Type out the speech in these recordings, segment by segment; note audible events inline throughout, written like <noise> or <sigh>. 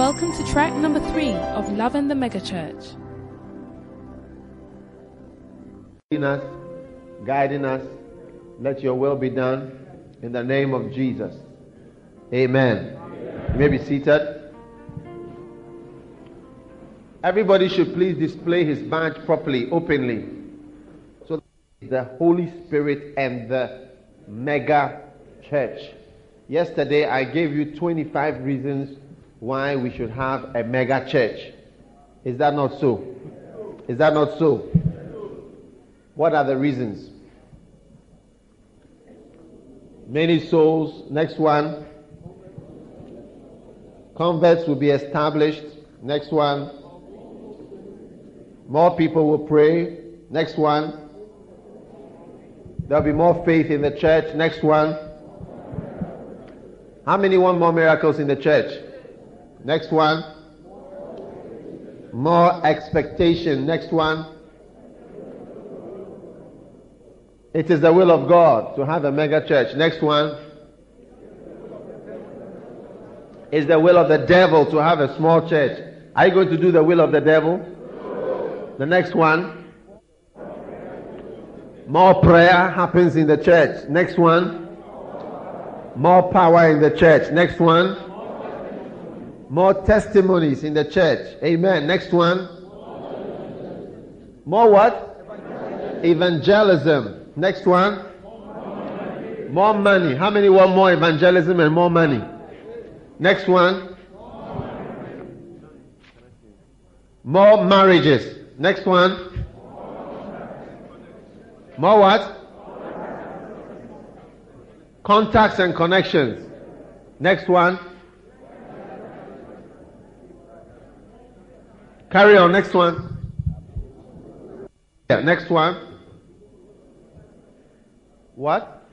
Welcome to track number three of Love and the Megachurch. leading us, guiding us. Let your will be done in the name of Jesus. Amen. You may be seated. Everybody should please display his badge properly, openly. So the Holy Spirit and the mega church. Yesterday I gave you 25 reasons why we should have a mega church. Is that not so? Is that not so? What are the reasons? Many souls. Next one. Converts will be established. Next one. More people will pray. Next one. There'll be more faith in the church. Next one. How many want more miracles in the church? Next one. More expectation. Next one. It is the will of God to have a mega church. Next one. It's the will of the devil to have a small church. Are you going to do the will of the devil? The next one. More prayer happens in the church. Next one. More power in the church. Next one. More testimonies in the church. Amen. Next one. More what? Evangelism. Next one. More money. How many want more evangelism and more money? Next one. More marriages. Next one. More what? Contacts and connections. Next one. Carry on. Next one. Yeah, next one. What?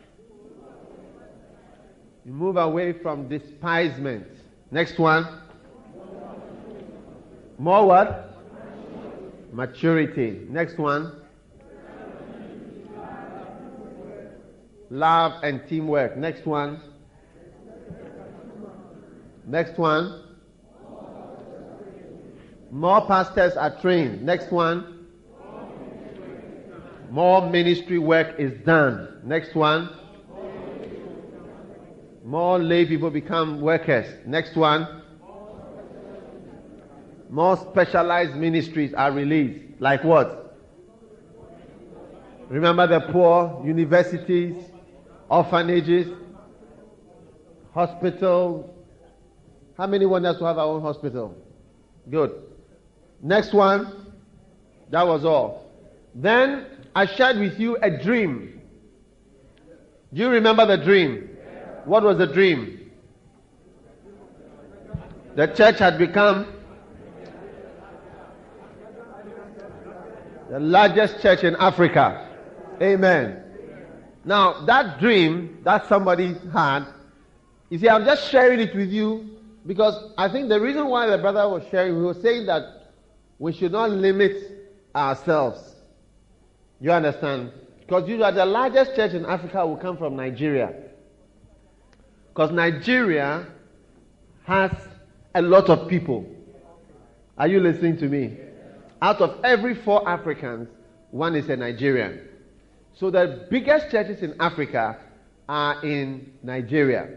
You move away from despisement. Next one. More what? Maturity. Next one. Love and teamwork. Next one. Next one. More pastors are trained. Next one. More ministry work is done. Next one. More lay people become workers. Next one. More specialized ministries are released. Like what? Remember the poor, universities, orphanages, hospitals. How many want us to have our own hospital? Good. Next one. That was all. Then I shared with you a dream. Do you remember the dream? What was the dream? The church had become the largest church in Africa. Amen. Now, that dream that somebody had, you see, I'm just sharing it with you because I think the reason why the brother was sharing, he was saying that we should not limit ourselves. You understand? Because usually the largest church in Africa will come from Nigeria. Because Nigeria has a lot of people. Are you listening to me? Out of every four Africans, one is a Nigerian. So the biggest churches in Africa are in Nigeria.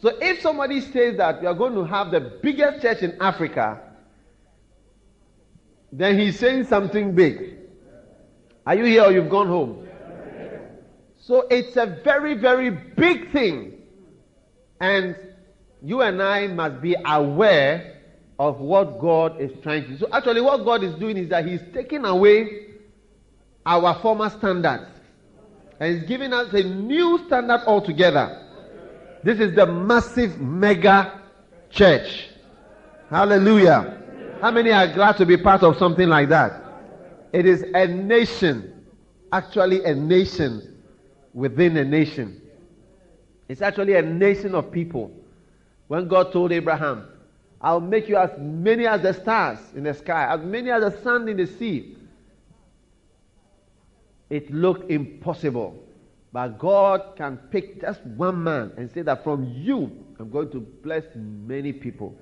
So if somebody says that you are going to have the biggest church in Africa, then he's saying something big. Are you here or you've gone home? So it's a very, very big thing. And you and I must be aware of what God is trying to do. So actually what God is doing is that He's taking away our former standards. And He's giving us a new standard altogether. This is the massive mega church. Hallelujah. How many are glad to be part of something like that? It is a nation, actually a nation within a nation. It's actually a nation of people. When God told Abraham, I'll make you as many as the stars in the sky, as many as the sand in the sea. It looked impossible. But God can pick just one man and say that from you, I'm going to bless many people.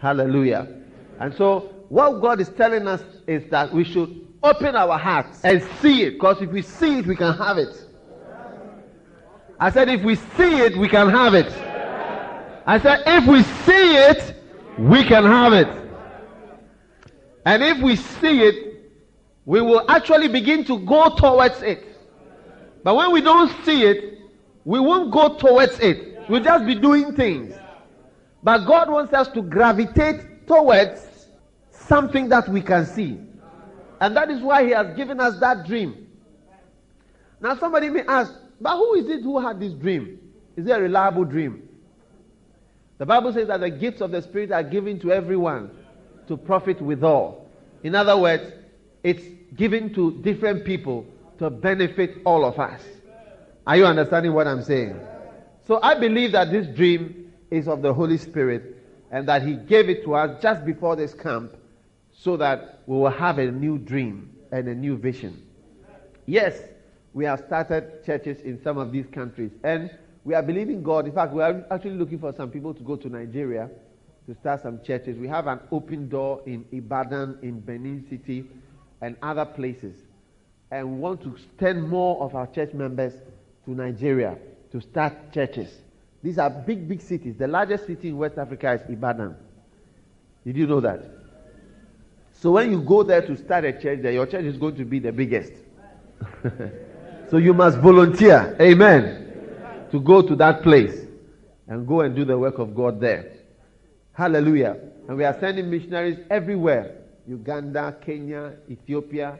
Hallelujah. And so, what God is telling us is that we should open our hearts and see it. Because if we see it, we can have it. I said, if we see it, we can have it. I said, if we see it, we can have it. And if we see it, we will actually begin to go towards it. But when we don't see it, we won't go towards it. We'll just be doing things. But God wants us to gravitate towards something that we can see. And that is why He has given us that dream. Now, somebody may ask, but who is it who had this dream? Is it a reliable dream? The Bible says that the gifts of the Spirit are given to everyone to profit withal. In other words, it's given to different people to benefit all of us. Are you understanding what I'm saying? So I believe that this dream is of the Holy Spirit and that He gave it to us just before this camp so that we will have a new dream and a new vision. Yes, we have started churches in some of these countries and we are believing God. In fact, we are actually looking for some people to go to Nigeria to start some churches. We have an open door in Ibadan, in Benin City, and other places. And we want to send more of our church members to Nigeria to start churches. These are big, big cities. The largest city in West Africa is Ibadan. Did you know that? So when you go there to start a church there, your church is going to be the biggest. <laughs> so you must volunteer. Amen. To go to that place and go and do the work of God there. Hallelujah. And we are sending missionaries everywhere Uganda, Kenya, Ethiopia,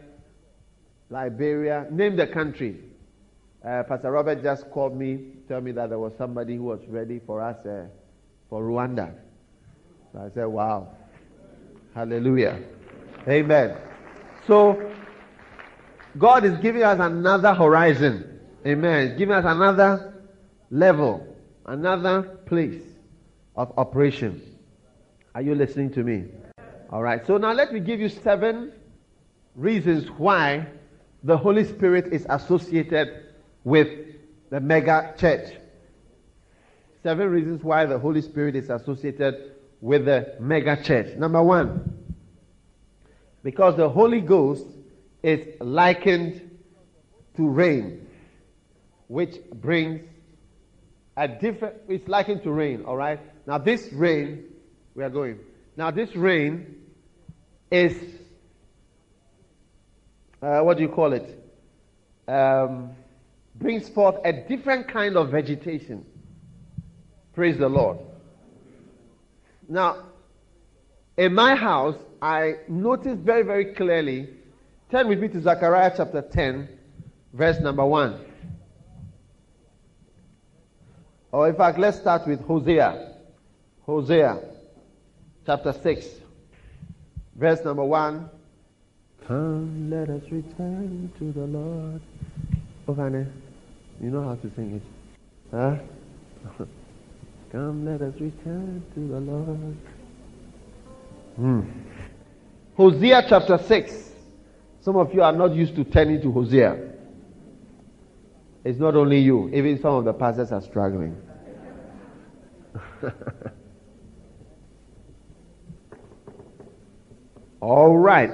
Liberia, name the country. Uh, Pastor Robert just called me, tell me that there was somebody who was ready for us uh, for Rwanda. So I said, wow. Hallelujah. Amen. So, God is giving us another horizon. Amen. He's giving us another level, another place of operation. Are you listening to me? All right. So now let me give you seven reasons why the Holy Spirit is associated with the mega church. Seven reasons why the Holy Spirit is associated with the mega church. Number one, because the Holy Ghost is likened to rain, which brings a different, it's likened to rain, all right? Now, this rain, we are going. Now, this rain is, uh, what do you call it? Um, brings forth a different kind of vegetation. Praise the Lord. Now, in my house, I noticed very, very clearly. Turn with me to Zechariah chapter 10, verse number 1. Or in fact, let's start with Hosea. Hosea chapter 6, verse number 1. Come, let us return to the Lord. Oh, honey, you know how to sing it. Huh? <laughs> Come, let us return to the Lord. Hmm. Hosea chapter 6. Some of you are not used to turning to Hosea. It's not only you, even some of the pastors are struggling. <laughs> All right.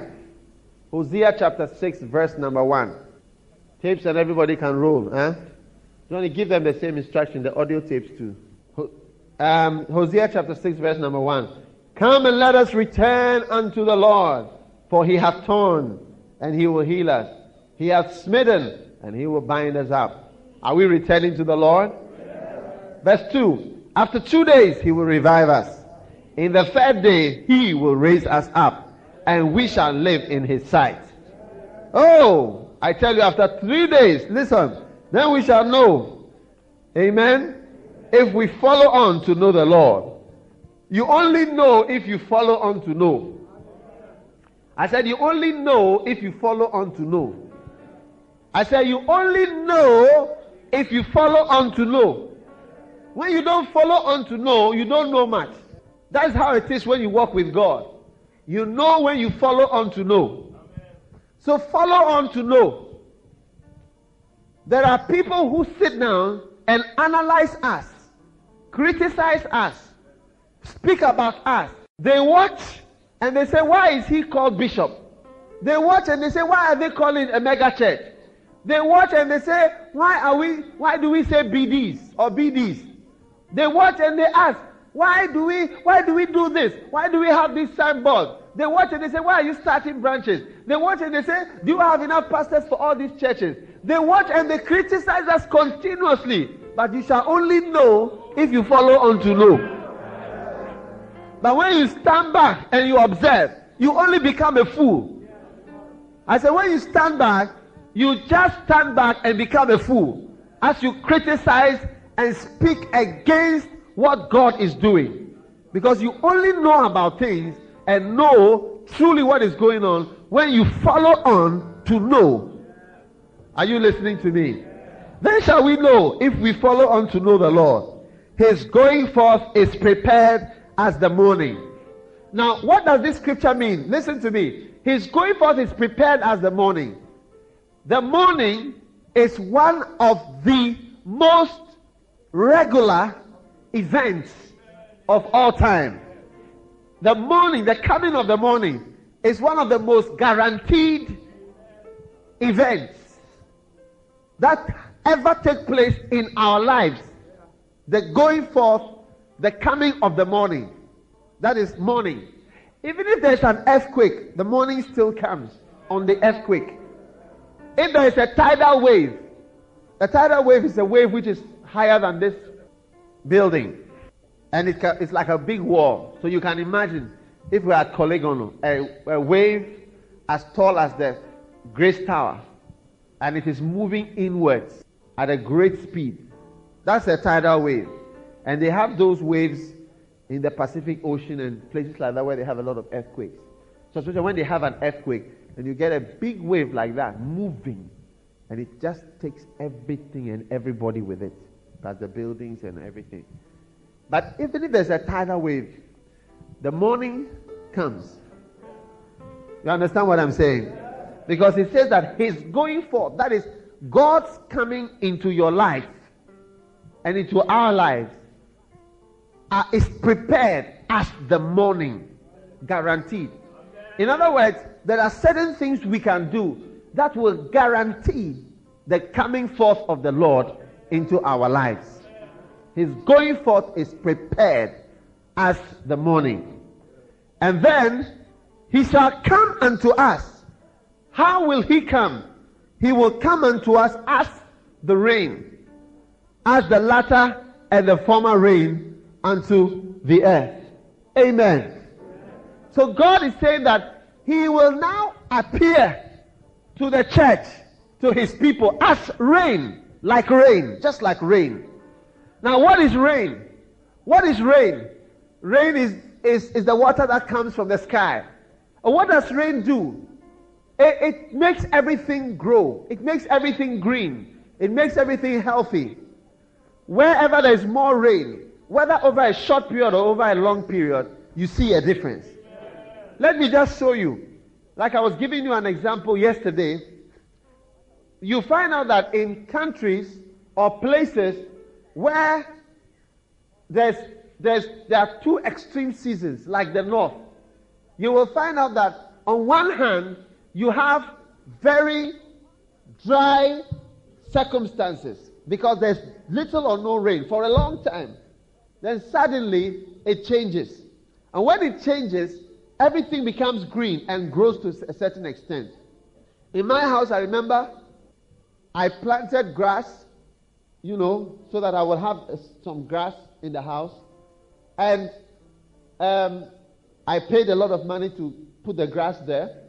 Hosea chapter 6, verse number 1. Tapes and everybody can roll. Huh? You want to give them the same instruction, the audio tapes too. Um, Hosea chapter 6, verse number 1. Come and let us return unto the Lord, for he hath torn, and he will heal us. He hath smitten, and he will bind us up. Are we returning to the Lord? Yes. Verse 2. After two days, he will revive us. In the third day, he will raise us up, and we shall live in his sight. Oh, I tell you, after three days, listen, then we shall know. Amen. If we follow on to know the Lord. You only know if you follow on to know. I said, you only know if you follow on to know. I said, you only know if you follow on to know. When you don't follow on to know, you don't know much. That's how it is when you walk with God. You know when you follow on to know. So follow on to know. There are people who sit down and analyze us, criticize us, speak about us, They watch and they say, Why is he called bishop? They watch and they say, Why are they calling a mega church? They watch and they say, Why are we why do we say BDs or BDs? They watch and they ask, Why do we why do we do this? Why do we have this signboard? They watch and they say, Why are you starting branches? They watch and they say, Do you have enough pastors for all these churches? They watch and they criticize us continuously. But you shall only know if you follow on to know. But when you stand back and you observe, you only become a fool. I said, when you stand back, you just stand back and become a fool as you criticize and speak against what God is doing. Because you only know about things and know truly what is going on when you follow on to know. Are you listening to me? Then shall we know if we follow on to know the Lord. His going forth is prepared as the morning. Now, what does this scripture mean? Listen to me. His going forth is prepared as the morning. The morning is one of the most regular events of all time. The morning, the coming of the morning, is one of the most guaranteed events that ever take place in our lives. The going forth, the coming of the morning. That is morning. Even if there's an earthquake, the morning still comes on the earthquake. If there is a tidal wave, a tidal wave is a wave which is higher than this building. And it it's like a big wall. So you can imagine if we are at Korle a, a wave as tall as the Grace Tower, and it is moving inwards at a great speed. That's a tidal wave. And they have those waves in the Pacific Ocean and places like that where they have a lot of earthquakes. So, especially when they have an earthquake and you get a big wave like that moving, and it just takes everything and everybody with it, plus the buildings and everything. But even if there's a tidal wave, the morning comes. You understand what I'm saying? Because it says that He's going forth. That is God's coming into your life and into our lives uh, is prepared as the morning. Guaranteed. In other words, there are certain things we can do that will guarantee the coming forth of the Lord into our lives. His going forth is prepared as the morning. And then he shall come unto us. How will he come? He will come unto us as the rain, as the latter and the former rain unto the earth. Amen. So God is saying that He will now appear to the church, to His people, as rain, like rain, just like rain. Now, what is rain? What is rain? Rain is, is, is the water that comes from the sky. And what does rain do? It, it makes everything grow, it makes everything green, it makes everything healthy. Wherever there's more rain, whether over a short period or over a long period, you see a difference. Let me just show you. Like I was giving you an example yesterday, you find out that in countries or places where there's, there's, there are two extreme seasons, like the north, you will find out that on one hand, you have very dry circumstances because there's little or no rain for a long time. Then suddenly it changes. And when it changes, everything becomes green and grows to a certain extent. In my house, I remember I planted grass, you know, so that I would have uh, some grass in the house. And um, I paid a lot of money to put the grass there.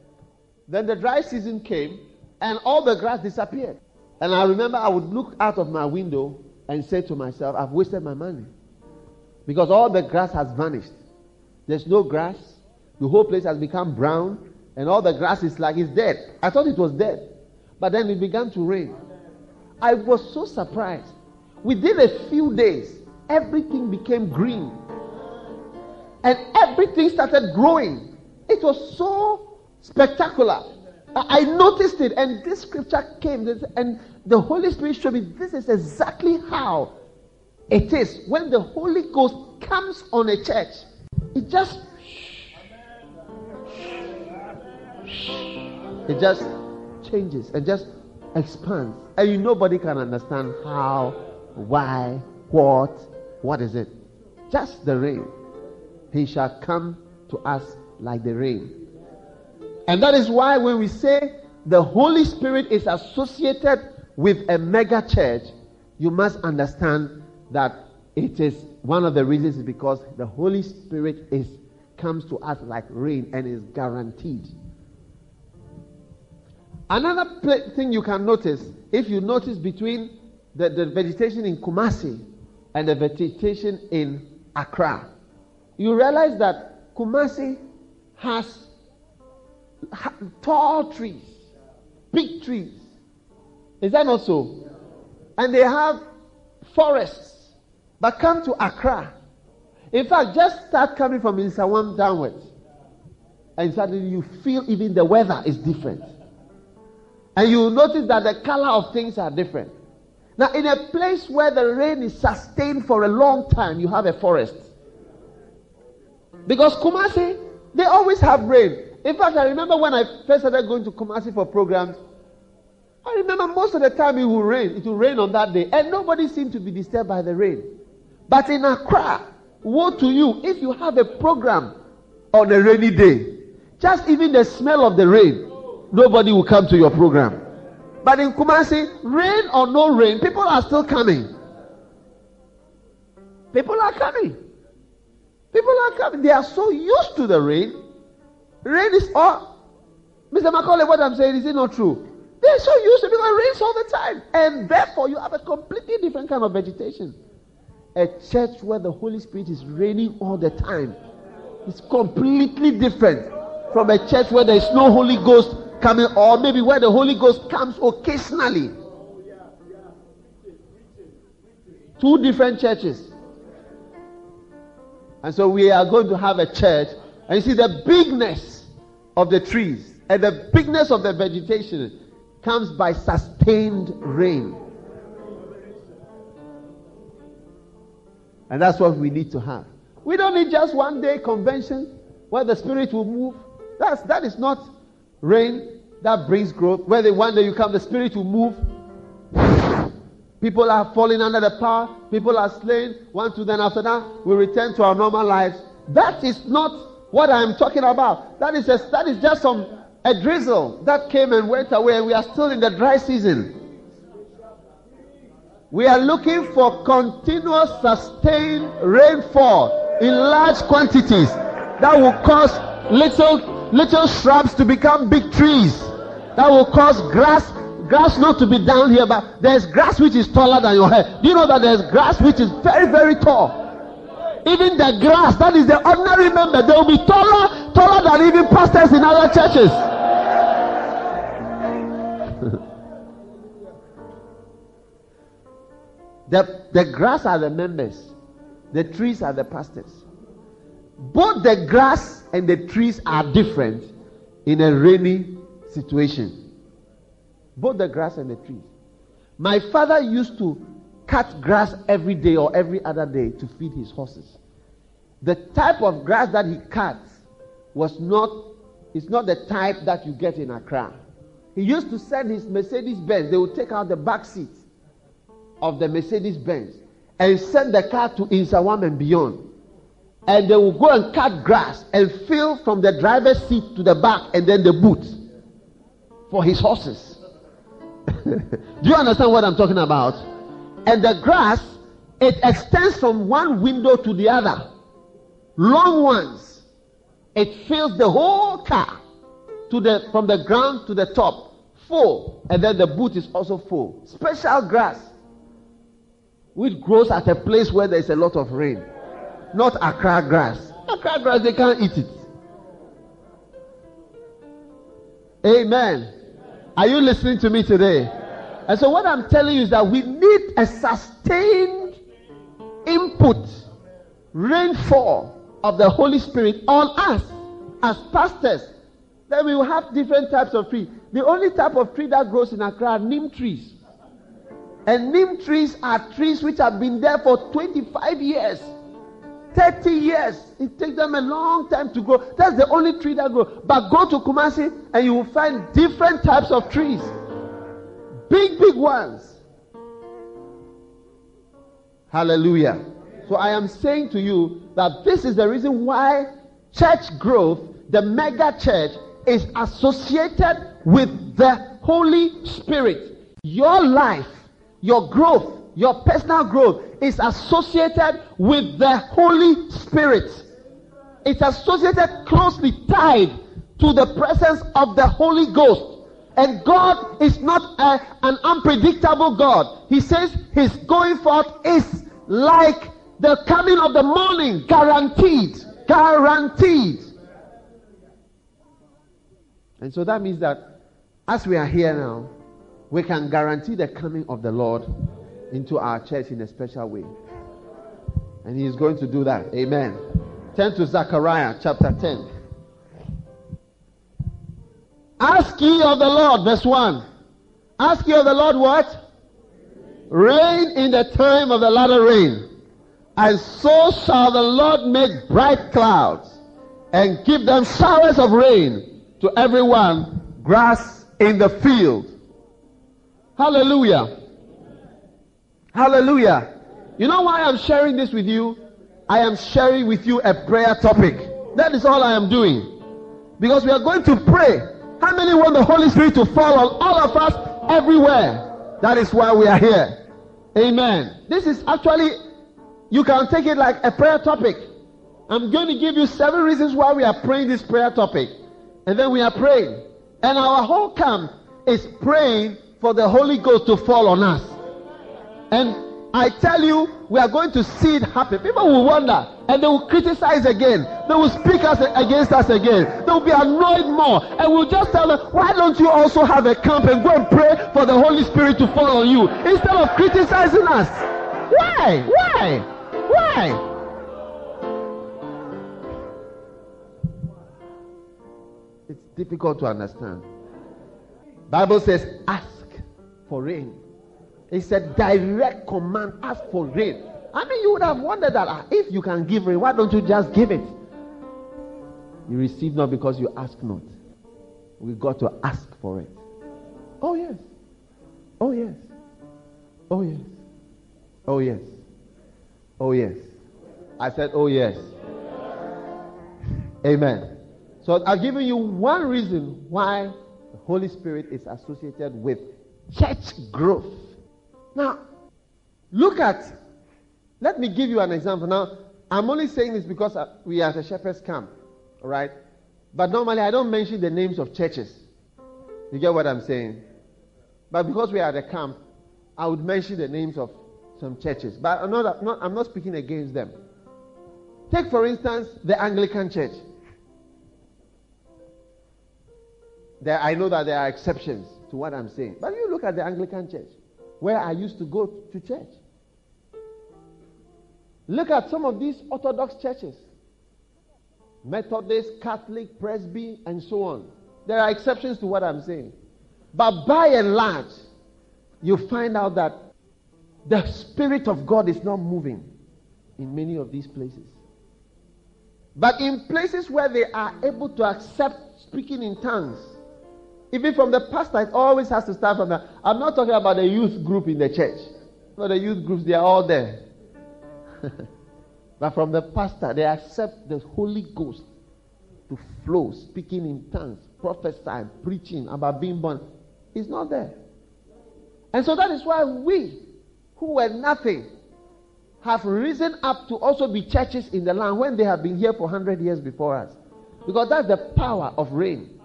Then the dry season came, and all the grass disappeared. And I remember I would look out of my window and say to myself, I've wasted my money. Because all the grass has vanished. There's no grass. The whole place has become brown. And all the grass is like it's dead. I thought it was dead. But then it began to rain. I was so surprised. Within a few days, everything became green. And everything started growing. It was so spectacular. I noticed it, and this scripture came, and the Holy Spirit showed me this is exactly how it is when the Holy Ghost comes on a church. It just it just changes and just expands. And you, nobody can understand how, why, what, what is it? Just the rain. He shall come to us like the rain. And that is why when we say the Holy Spirit is associated with a mega church, you must understand that it is one of the reasons is because the Holy Spirit is comes to us like rain and is guaranteed. Another pl- thing you can notice, if you notice between the, the vegetation in Kumasi and the vegetation in Accra, you realize that Kumasi has ha- tall trees, big trees. Is that not so? And they have forests. But come to Accra. In fact, just start coming from Nsawam downwards. And suddenly you feel even the weather is different. And you notice that the color of things are different. Now, in a place where the rain is sustained for a long time, you have a forest. Because Kumasi, they always have rain. In fact, I remember when I first started going to Kumasi for programs, I remember most of the time it will rain. It will rain on that day. And nobody seemed to be disturbed by the rain. But in Accra, woe to you if you have a program on a rainy day. Just even the smell of the rain, nobody will come to your program. But in Kumasi, rain or no rain, people are still coming. People are coming. People are coming. They are so used to the rain. Rain is all. Mr. Macaulay, what I'm saying, is it not true? They're so used to it because it rains all the time. And therefore, you have a completely different kind of vegetation a church where the Holy Spirit is reigning all the time. It's completely different from a church where there is no Holy Ghost coming, or maybe where the Holy Ghost comes occasionally. Two different churches. And so we are going to have a church, and you see the bigness of the trees and the bigness of the vegetation comes by sustained rain. And that's what we need to have. We don't need just one day convention where the Spirit will move. That's, that is not rain that brings growth. Where the one day you come, the Spirit will move. People are falling under the power. People are slain. One to then after that, we return to our normal lives. That is not what I am talking about. That is, a, that is just some a drizzle that came and went away. We are still in the dry season. We are looking for continuous, sustained rainfall in large quantities that will cause little, little shrubs to become big trees. That will cause grass, grass not to be down here, but there's grass which is taller than your head. Do you know that there's grass which is very, very tall? Even the grass, that is the ordinary member, they will be taller, taller than even pastors in other churches. The, the grass are the members, the trees are the pastors. Both the grass and the trees are different in a rainy situation. Both the grass and the trees. My father used to cut grass every day or every other day to feed his horses. The type of grass that he cuts was not, it's not the type that you get in Accra. He used to send his Mercedes Benz, they would take out the back seats of the Mercedes Benz and send the car to Nsawam and beyond. And they will go and cut grass and fill from the driver's seat to the back and then the boot for his horses. <laughs> Do you understand what I'm talking about? And the grass, it extends from one window to the other. Long ones. It fills the whole car to the from the ground to the top. Full. And then the boot is also full. Special grass which grows at a place where there is a lot of rain, not Accra grass. Accra grass, they can't eat it. Amen. Are you listening to me today? And so, what I'm telling you is that we need a sustained input, rainfall of the Holy Spirit on us as pastors. Then we will have different types of trees. The only type of tree that grows in Accra are neem trees. And neem trees are trees which have been there for 25 years. 30 years. It takes them a long time to grow. That's the only tree that grows. But go to Kumasi and you will find different types of trees. Big, big ones. Hallelujah. So I am saying to you that this is the reason why church growth, the mega church, is associated with the Holy Spirit. Your life, your growth, your personal growth is associated with the Holy Spirit. It's associated closely tied to the presence of the Holy Ghost. And God is not a, an unpredictable God. He says his going forth is like the coming of the morning, guaranteed. Guaranteed. And so that means that as we are here now, we can guarantee the coming of the Lord into our church in a special way. And He is going to do that. Amen. Turn to Zechariah chapter 10. Ask ye of the Lord, verse 1. Ask ye of the Lord what? Rain in the time of the latter rain. And so shall the Lord make bright clouds and give them showers of rain to everyone grass in the field. Hallelujah. Hallelujah. You know why I'm sharing this with you? I am sharing with you a prayer topic. That is all I am doing. Because we are going to pray. How many want the Holy Spirit to fall on all of us everywhere? That is why we are here. Amen. This is actually, you can take it like a prayer topic. I'm going to give you seven reasons why we are praying this prayer topic. And then we are praying. And our whole camp is praying for the Holy Ghost to fall on us. And I tell you, we are going to see it happen. People will wonder and they will criticize again. They will speak us against us again. They will be annoyed more. And we'll just tell them, why don't you also have a camp and go and pray for the Holy Spirit to fall on you instead of criticizing us? Why? Why? Why? It's difficult to understand. Bible says, ask for rain. He said, direct command, ask for rain. I mean, you would have wondered that ah, if you can give rain, why don't you just give it? You receive not because you ask not. We got to ask for it. Oh, yes. Oh, yes. Oh, yes. Oh, yes. Oh, yes. I said, oh, yes. Amen. So I've given you one reason why the Holy Spirit is associated with church growth. Now, look at, let me give you an example. Now, I'm only saying this because uh, we are at a shepherd's camp, all right? But normally I don't mention the names of churches. You get what I'm saying? But because we are at a camp, I would mention the names of some churches. But I'm not, not, I'm not speaking against them. Take, for instance, the Anglican Church. There, I know that there are exceptions to what I'm saying. But you look at the Anglican Church, where I used to go to church. Look at some of these Orthodox churches Methodist, Catholic, Presby, and so on. There are exceptions to what I'm saying. But by and large, you find out that the Spirit of God is not moving in many of these places. But in places where they are able to accept speaking in tongues, even from the pastor, it always has to start from that. I'm not talking about the youth group in the church. For the youth groups, they are all there. <laughs> but from the pastor, they accept the Holy Ghost to flow, speaking in tongues, prophesying, preaching about being born. It's not there. And so that is why we, who were nothing, have risen up to also be churches in the land when they have been here for 100 years before us. Because that's the power of rain.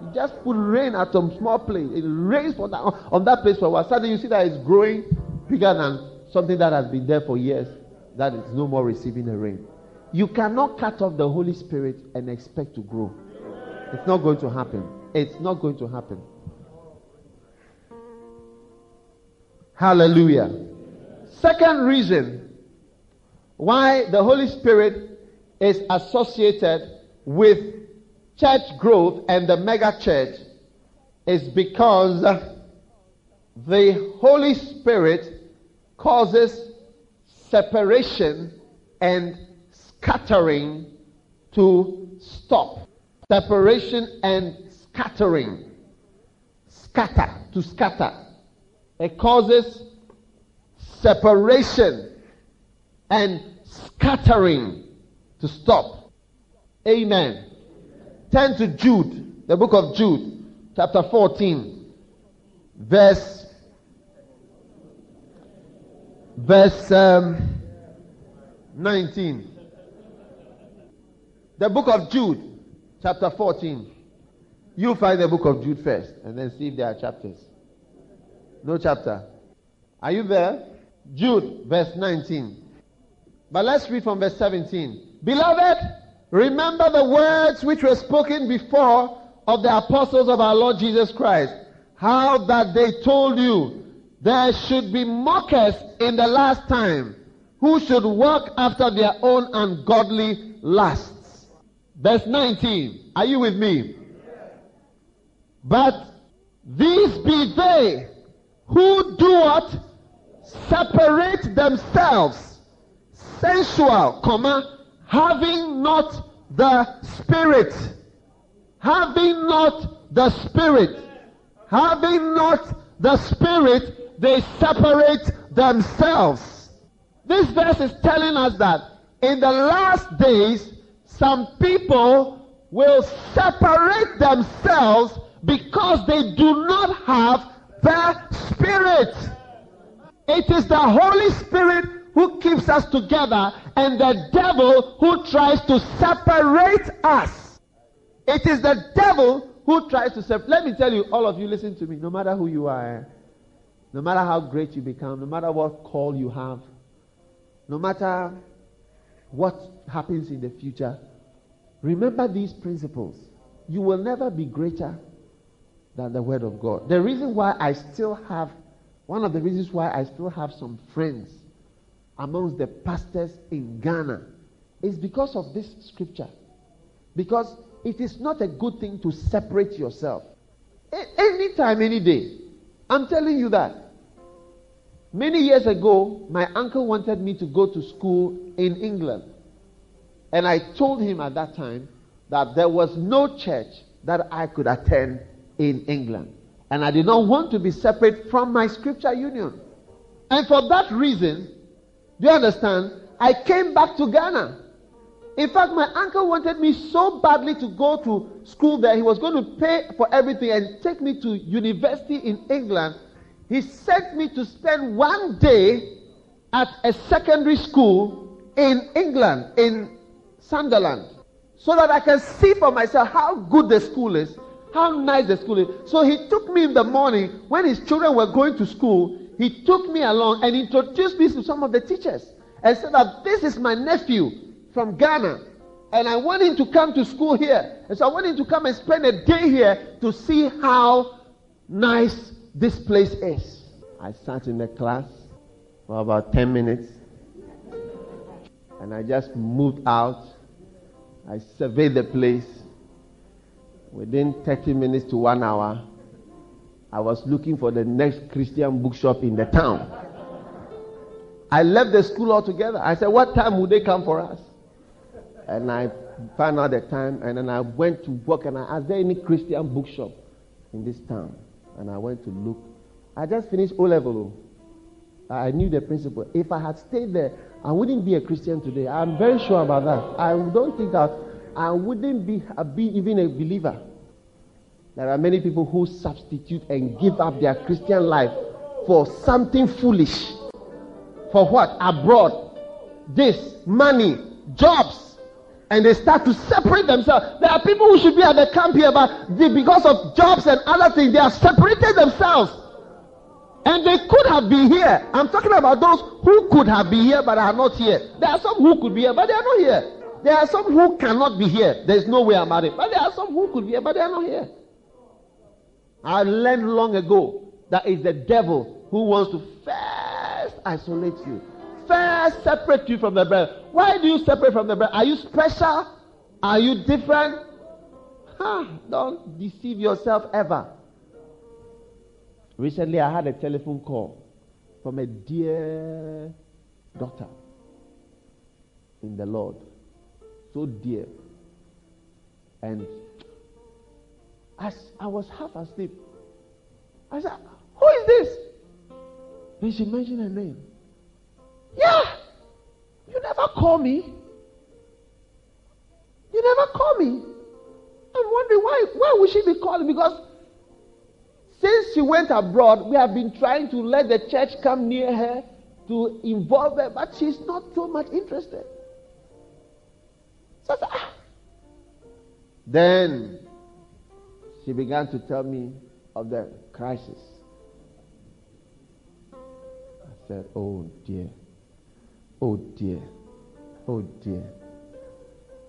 You just put rain at some small place. It rains for that, on that place for a while. Suddenly you see that it's growing bigger than something that has been there for years. That is no more receiving the rain. You cannot cut off the Holy Spirit and expect to grow. It's not going to happen. It's not going to happen. Hallelujah. Second reason why the Holy Spirit is associated with church growth and the mega church is because the Holy Spirit causes separation and scattering to stop. Separation and scattering. Scatter, to scatter. It causes separation and scattering to stop. Amen. Turn to Jude, the book of Jude, chapter 14, verse verse um, 19. The book of Jude, chapter 14. You find the book of Jude first and then see if there are chapters. No chapter. Are you there? Jude, verse 19. But let's read from verse 17. Beloved, remember the words which were spoken before of the apostles of our Lord Jesus Christ. How that they told you there should be mockers in the last time who should walk after their own ungodly lusts. Verse 19. Are you with me? But these be they who do what? Separate themselves, sensual, comma, having not the spirit. Having not the spirit. Having not the spirit, they separate themselves. This verse is telling us that in the last days, some people will separate themselves because they do not have the Spirit. It is the Holy Spirit who keeps us together and the devil who tries to separate us. It is the devil who tries to separate. Let me tell you, all of you, listen to me. No matter who you are, eh, no matter how great you become, no matter what call you have, no matter what happens in the future, remember these principles. You will never be greater than the Word of God. The reason why I still have, one of the reasons why I still have some friends amongst the pastors in Ghana is because of this scripture. Because it is not a good thing to separate yourself. Anytime, any day. I'm telling you that. Many years ago, my uncle wanted me to go to school in England. And I told him at that time that there was no church that I could attend in England. And I did not want to be separate from my scripture union. And for that reason, do you understand? I came back to Ghana. In fact, my uncle wanted me so badly to go to school there. He was going to pay for everything and take me to university in England. He sent me to spend one day at a secondary school in England, in Sunderland, so that I can see for myself how good the school is, how nice the school is. So he took me in the morning when his children were going to school. He took me along and introduced me to some of the teachers and said that this is my nephew from Ghana. And I want him to come to school here. And so I want him to come and spend a day here to see how nice this place is. I sat in the class for about 10 minutes. And I just moved out. I surveyed the place. Within 30 minutes to one hour, I was looking for the next Christian bookshop in the town. I left the school altogether. I said, What time would they come for us? And I found out the time, and then I went to work and I asked, there any Christian bookshop in this town? And I went to look. I just finished O level. Oh. I knew the principle. If I had stayed there, I wouldn't be a Christian today. I'm very sure about that. I don't think that I wouldn't be, be even a believer. There are many people who substitute and give up their Christian life for something foolish. For what? Abroad. This, money, jobs and they start to separate themselves. There are people who should be at the camp here, but they, because of jobs and other things, they have separated themselves. And they could have been here. I'm talking about those who could have been here but are not here. There are some who could be here, but they are not here. There are some who cannot be here. There's no way about it. But there are some who could be here, but they are not here. I learned long ago that it's the devil who wants to first isolate you first separate you from the bread. Why do you separate from the bread? Are you special? Are you different? Huh, don't deceive yourself ever. Recently, I had a telephone call from a dear daughter in the Lord. so dear. And as I was half asleep, I said, Who is this? Then she mentioned her name. Yeah, you never call me. You never call me. I'm wondering why why would she be calling? Because since she went abroad, we have been trying to let the church come near her to involve her, but she's not so much interested. So, ah. Then she began to tell me of the crisis. I said, Oh dear. Oh dear. Oh dear.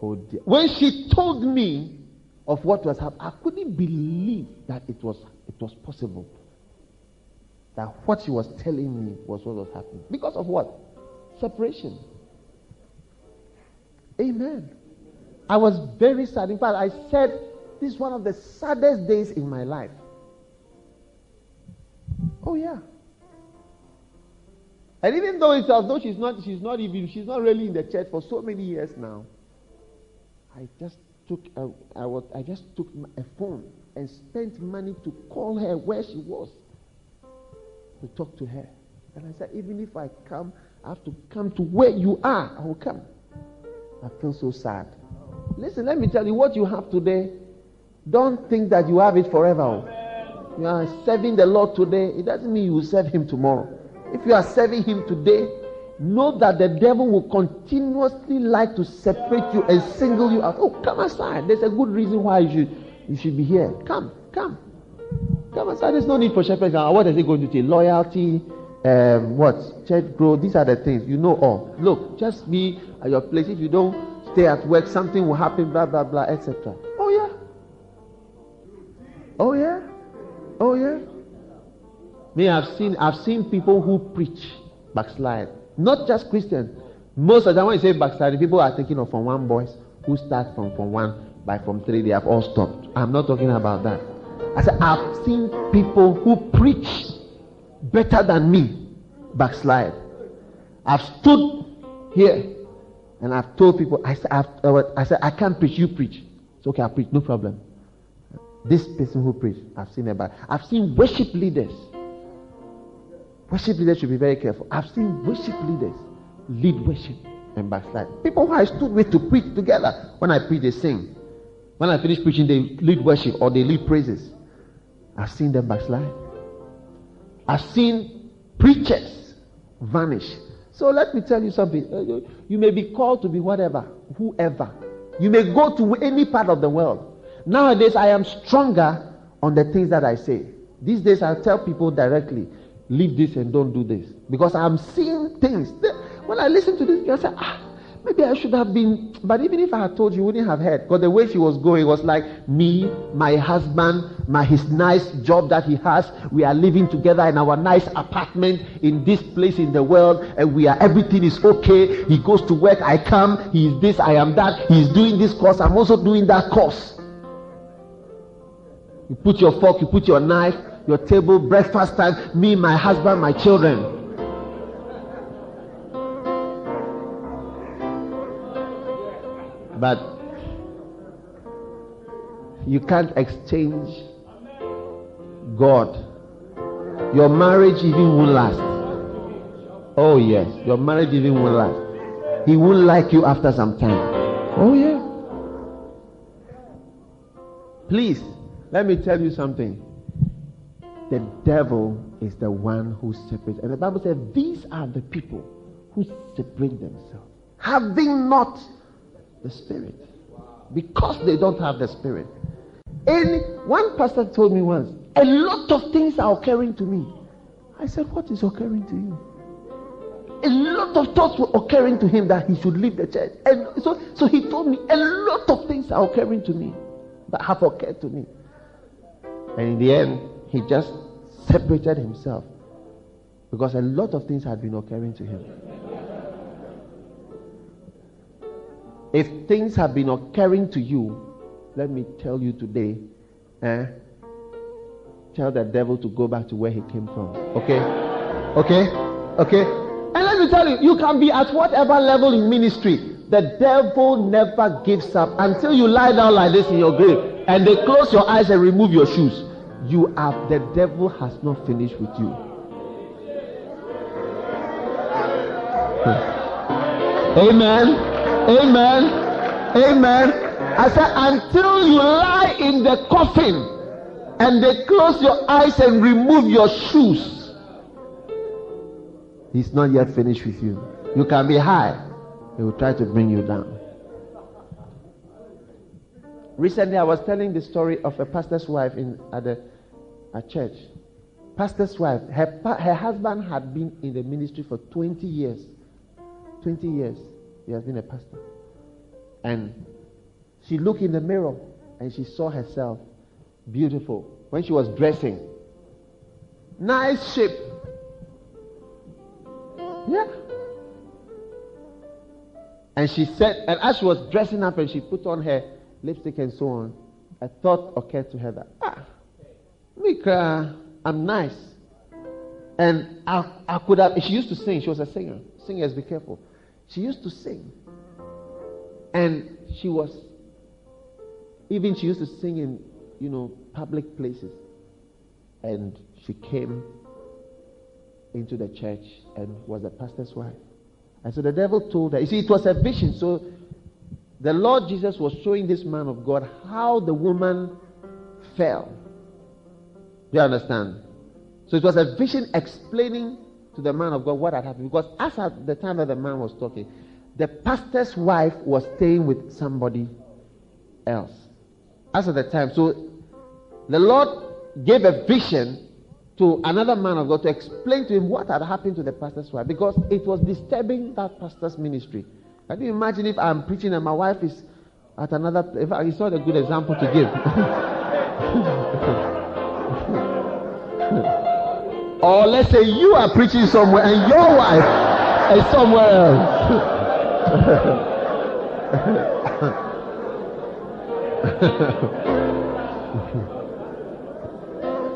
Oh dear. When she told me of what was happening, I couldn't believe that it was it was possible. That what she was telling me was what was happening. Because of what? Separation. Amen. I was very sad. In fact, I said this is one of the saddest days in my life. Oh yeah. And even though it's as though she's not, she's not even, she's not really in the church for so many years now. I just took, a, I, was, I just took a phone and spent money to call her where she was to talk to her. And I said, even if I come, I have to come to where you are. I will come. I feel so sad. Listen, let me tell you what you have today. Don't think that you have it forever. You are serving the Lord today. It doesn't mean you will serve Him tomorrow. If you are serving Him today, know that the devil will continuously like to separate you and single you out. Oh, come aside. There's a good reason why you should you should be here. Come, come, come aside. There's no need for shepherds. What is it going to take? Loyalty, um, what church growth. These are the things you know. All look, just be at your place. If you don't stay at work, something will happen. Blah blah blah, etc. Oh yeah. Oh yeah. Me, I've seen I've seen people who preach backslide. Not just Christians. Most of the time when you say backslide, people are thinking of from one boys who start from from one by from three they have all stopped. I'm not talking about that. I said I've seen people who preach better than me backslide. I've stood here and I've told people I said I've, I said I can't preach, you preach. It's okay, I preach, no problem. This person who preached, I've seen about. I've seen worship leaders. Worship leaders should be very careful. I've seen worship leaders lead worship and backslide. People who I stood with to preach together. When I preach, they sing. When I finish preaching, they lead worship or they lead praises. I've seen them backslide. I've seen preachers vanish. So let me tell you something. Uh, you may be called to be whatever, whoever. You may go to any part of the world. Nowadays, I am stronger on the things that I say. These days, I tell people directly, leave this and don't do this. Because I'm seeing things. When I listen to this, I say, ah, maybe I should have been. But even if I had told you, you wouldn't have heard. Because the way she was going was like me, my husband, my his nice job that he has. We are living together in our nice apartment in this place in the world, and we are everything is okay. He goes to work, I come. He is this, I am that. He is doing this course. I'm also doing that course. You put your fork, you put your knife, your table, breakfast time, me, my husband, my children. But you can't exchange God. Your marriage even won't last. Oh, yes. Your marriage even won't last. He won't like you after some time. Oh, yeah. Please let me tell you something. The devil is the one who separates. And the Bible says these are the people who separate themselves, having not the Spirit. Because they don't have the Spirit. And one pastor told me once, a lot of things are occurring to me. I said, What is occurring to you? A lot of thoughts were occurring to him that he should leave the church. And so, so he told me, A lot of things are occurring to me that have occurred to me. And in the end, he just separated himself because a lot of things had been occurring to him. If things have been occurring to you, let me tell you today, eh, tell the devil to go back to where he came from. Okay? Okay? Okay? And let me tell you, you can be at whatever level in ministry. The devil never gives up until you lie down like this in your grave and they close your eyes and remove your shoes. You have the devil has not finished with you. Amen. Amen. Amen. I said, until you lie in the coffin and they close your eyes and remove your shoes, he's not yet finished with you. You can be high, he will try to bring you down. Recently, I was telling the story of a pastor's wife in at a, a church. Pastor's wife, her, her husband had been in the ministry for 20 years. 20 years, he has been a pastor. And she looked in the mirror and she saw herself beautiful when she was dressing. Nice shape. Yeah. And she said, and as she was dressing up and she put on her lipstick and so on, a thought occurred to her that, ah, Mika, I'm nice. And I, I could have, she used to sing, she was a singer. Singers, be careful. She used to sing. And she was, even she used to sing in, you know, public places. And she came into the church and was the pastor's wife. And so the devil told her, you see, it was a vision. So the Lord Jesus was showing this man of God how the woman fell. Do you understand? So it was a vision explaining to the man of God what had happened. Because as at the time that the man was talking, the pastor's wife was staying with somebody else. As at the time. So the Lord gave a vision to another man of God to explain to him what had happened to the pastor's wife because it was disturbing that pastor's ministry. Can you imagine if I'm preaching and my wife is at another place? It's not a good example to give. <laughs> or let's say you are preaching somewhere and your wife is somewhere else.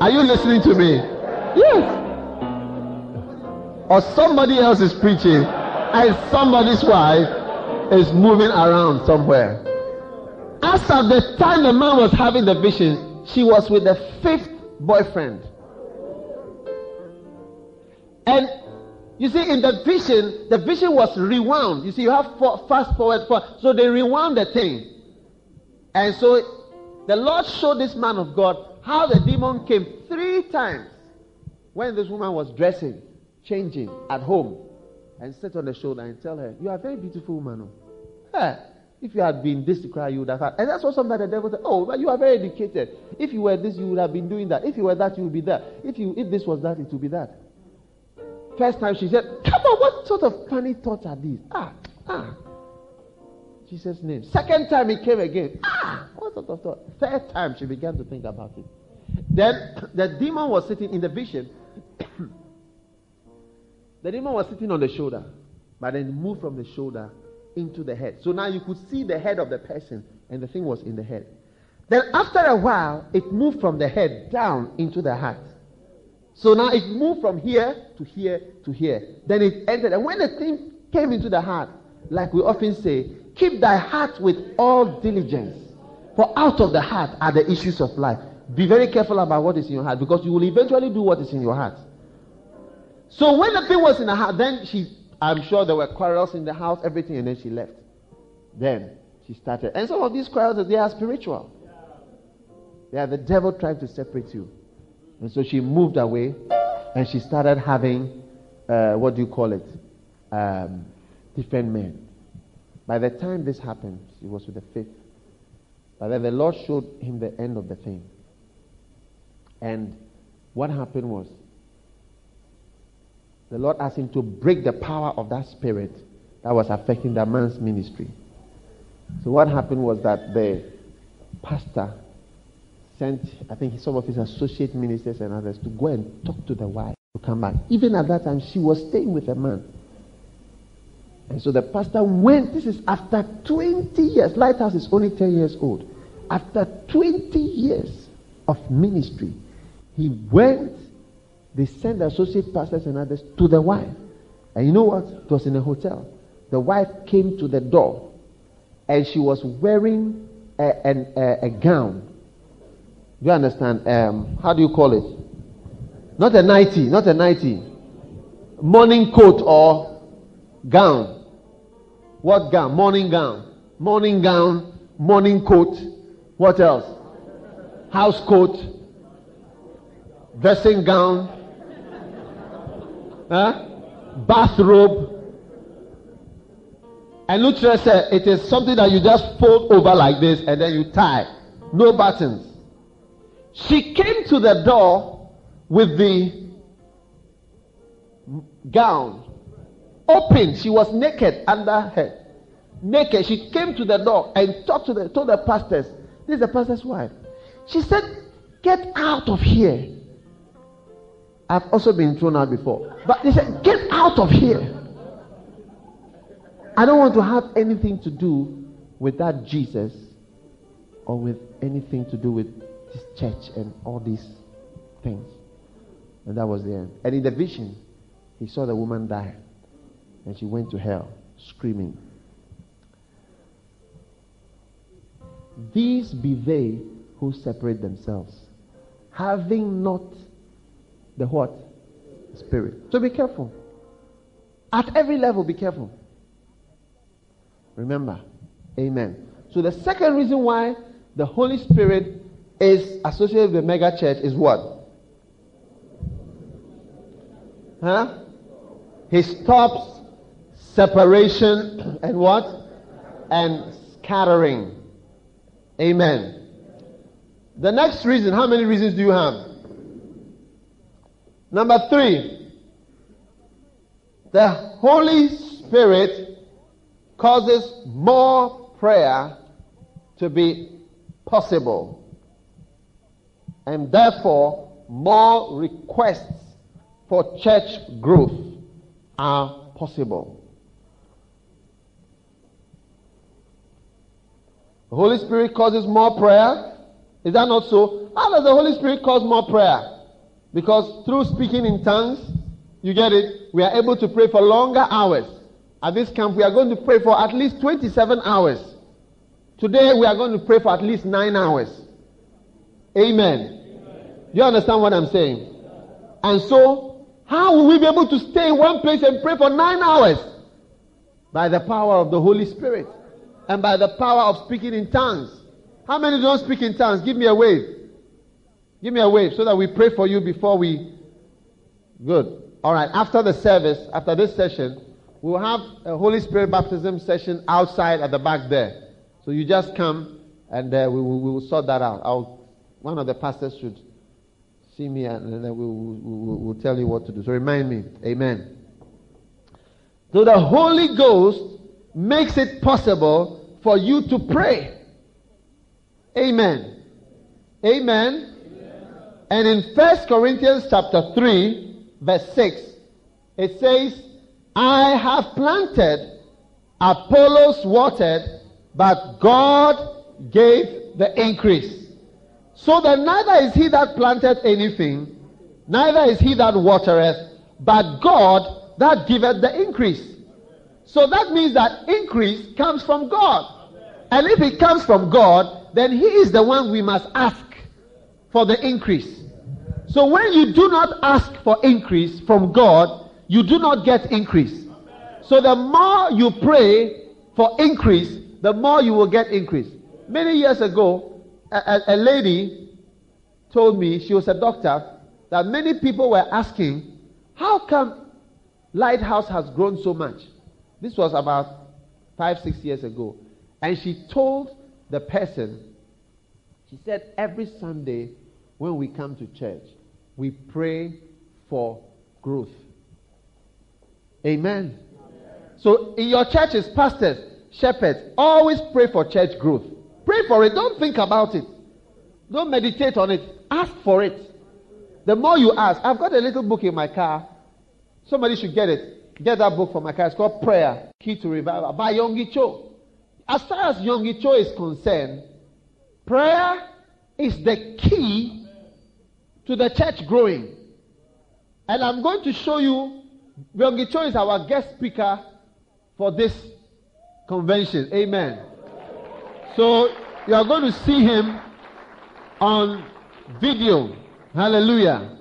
<laughs> are you listening to me? Yes. Or somebody else is preaching and somebody's wife is moving around somewhere. As at the time the man was having the vision, she was with the fifth boyfriend. And you see, in the vision, the vision was rewound. You see, you have fast forward, forward. So they rewound the thing. And so the Lord showed this man of God how the demon came three times when this woman was dressing, changing at home, and sit on the shoulder and tell her, You are a very beautiful woman. Oh. If you had been this to cry, you would have had. And that's what somebody the devil said, Oh, but you are very educated. If you were this, you would have been doing that. If you were that, you would be that. If you if this was that, it would be that. First time she said, Come on, what sort of funny thoughts are these? Ah, ah. Jesus' name. Second time he came again. Ah, what sort of thought? Third time she began to think about it. Then <clears throat> the demon was sitting in the vision. <clears throat> the demon was sitting on the shoulder, but then moved from the shoulder into the head. So now you could see the head of the person, and the thing was in the head. Then after a while, it moved from the head down into the heart. So now it moved from here to here to here. Then it entered. And when the thing came into the heart, like we often say, keep thy heart with all diligence. For out of the heart are the issues of life. Be very careful about what is in your heart because you will eventually do what is in your heart. So when the thing was in the house, then she, I'm sure there were quarrels in the house, everything, and then she left. Then she started. And some of these quarrels, they are spiritual. They are the devil trying to separate you. And so she moved away and she started having, uh, what do you call it? Um, different men. By the time this happened, he was with the fifth. But then the Lord showed him the end of the thing. And what happened was, the Lord asked him to break the power of that spirit that was affecting that man's ministry. So what happened was that the pastor sent, I think, some of his associate ministers and others to go and talk to the wife to come back. Even at that time, she was staying with a man. And so the pastor went, this is after 20 years. Lighthouse is only 10 years old. After 20 years of ministry, he went, they sent the associate pastors and others to the wife. And you know what? It was in a hotel. the wife came to the door and she was wearing a, a, a gown. Do you understand? Um, how do you call it? Not a nightie, not a nightie. Morning coat or gown. What gown? Morning gown. Morning gown, morning coat. What else? House coat, dressing gown, huh? bathrobe. And Luther said it is something that you just fold over like this and then you tie. No buttons. She came to the door with the gown open. She was naked under her. Naked. She came to the door and talked to the told the pastors. This is the pastor's wife. She said, Get out of here. I've also been thrown out before. But they said, Get out of here. I don't want to have anything to do with that Jesus or with anything to do with this church and all these things. And that was the end. And in the vision, he saw the woman die. And she went to hell screaming. These be they who separate themselves, having not the what? Spirit. So be careful. At every level, be careful. Remember. Amen. So the second reason why the Holy Spirit is associated with the mega church is what? Huh? He stops separation <clears throat> and what? And scattering. Amen. The next reason, how many reasons do you have? Number three, the Holy Spirit causes more prayer to be possible. And therefore, more requests for church growth are possible. The Holy Spirit causes more prayer. Is that not so? How does the Holy Spirit cause more prayer? Because through speaking in tongues, you get it, we are able to pray for longer hours. At this camp, we are going to pray for at least 27 hours. Today, we are going to pray for at least 9 hours. Amen. Amen. Do you understand what I'm saying? And so, how will we be able to stay in one place and pray for 9 hours? By the power of the Holy Spirit and by the power of speaking in tongues. How many don't speak in tongues? Give me a wave. Give me a wave so that we pray for you before we. Good. All right. After the service, after this session, we'll have a Holy Spirit baptism session outside at the back there. So you just come and uh, we, will, we, will, sort that out. I'll, one of the pastors should see me and then we will we'll, we'll tell you what to do. So remind me. Amen. So the Holy Ghost makes it possible for you to pray. Amen. Amen. And in First Corinthians chapter 3, verse 6, it says, I have planted, Apollos watered, but God gave the increase. So that neither is he that planted anything, neither is he that watereth, but God that giveth the increase. So that means that increase comes from God. And if it comes from God, then He is the one we must ask for the increase. So when you do not ask for increase from God, you do not get increase. So the more you pray for increase, the more you will get increase. Many years ago, a, a, lady told me, she was a doctor, that many people were asking, how come Lighthouse has grown so much? This was about five, six years ago. And she told the person, she said, every Sunday when we come to church, we pray for growth. Amen. So in your churches, pastors, shepherds, always pray for church growth. Pray for it. Don't think about it. Don't meditate on it. Ask for it. The more you ask, I've got a little book in my car. Somebody should get it. Get that book for my car. It's called Prayer, Key to Revival by Yonggi Cho. As far as Yonggi Cho is concerned, prayer is the key to the church growing. And I'm going to show you, Yonggi Cho is our guest speaker for this convention. Amen. So you are going to see him on video. Hallelujah.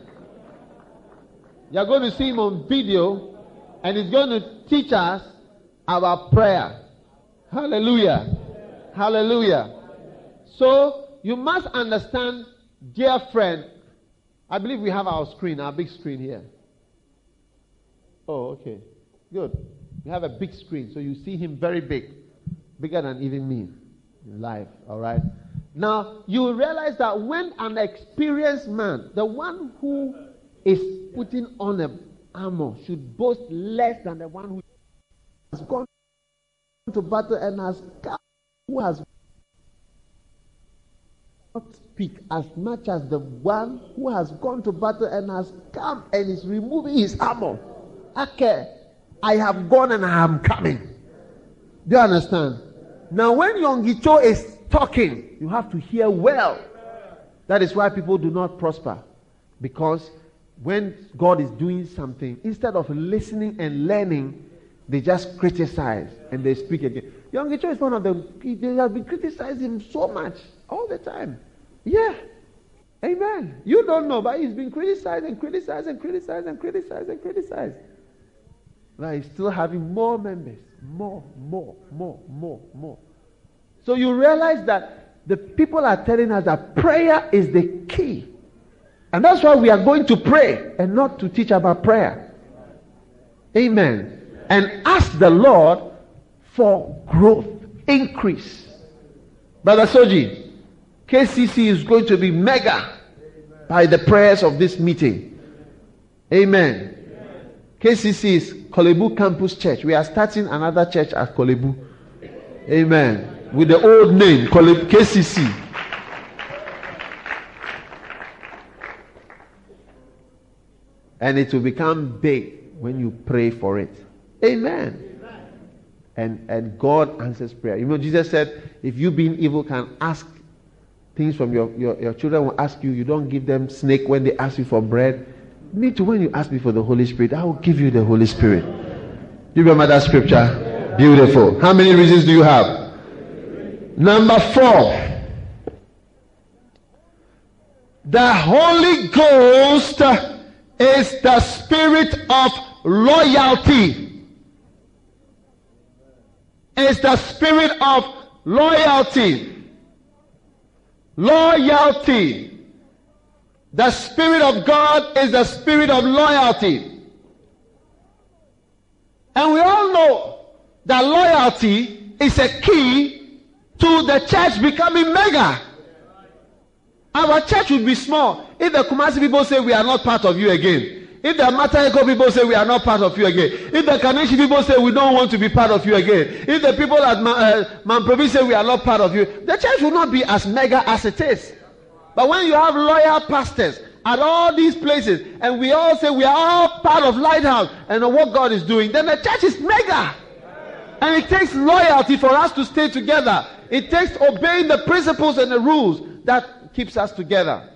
You are going to see him on video and he's going to teach us about prayer. Hallelujah. Hallelujah. So you must understand, dear friend. I believe we have our screen, our big screen here. Oh, okay. Good. We have a big screen, so you see him very big, bigger than even me in live. All right. Now you realize that when an experienced man, the one who is putting on a armor, should boast less than the one who has gone to battle and has who has not speak as much as the one who has gone to battle and has come and is removing his armor. Okay, I have gone and I am coming. Do you understand? Now, when Yonggi Cho is talking, you have to hear well. That is why people do not prosper. Because when God is doing something, instead of listening and learning, they just criticize and they speak again. Yonggi Cho is one of them. They have been criticizing so much all the time. Yeah. Amen. You don't know, but he's been criticized and criticized and criticized and criticized and criticized. Now he's still having more members. More, more, more, more, more. So you realize that the people are telling us that prayer is the key. And that's why we are going to pray and not to teach about prayer. Amen. And ask the Lord for growth, increase. Brother Soji, KCC is going to be mega by the prayers of this meeting. Amen. KCC is Korle Bu Campus Church. We are starting another church at Korle Bu. Amen. With the old name, KCC. And it will become big when you pray for it. Amen. And, and God answers prayer. You know, Jesus said, if you being evil can ask things from your, your, your children will ask you, you don't give them snake when they ask you for bread. Me too, when you ask me for the Holy Spirit, I will give you the Holy Spirit. You remember that scripture? Beautiful. How many reasons do you have? Number four. The Holy Ghost is the spirit of loyalty. Is the spirit of loyalty. Loyalty. The Spirit of God is the Spirit of loyalty. And we all know that loyalty is a key to the church becoming mega. Our church would be small if the Kumasi people say we are not part of you again. If the Mataheko people say we are not part of you again. If the Kaneshie people say we don't want to be part of you again. If the people at uh, say we are not part of you. The church will not be as mega as it is. But when you have loyal pastors at all these places, and we all say we are all part of Lighthouse and of what God is doing, then the church is mega. And it takes loyalty for us to stay together. It takes obeying the principles and the rules that keeps us together.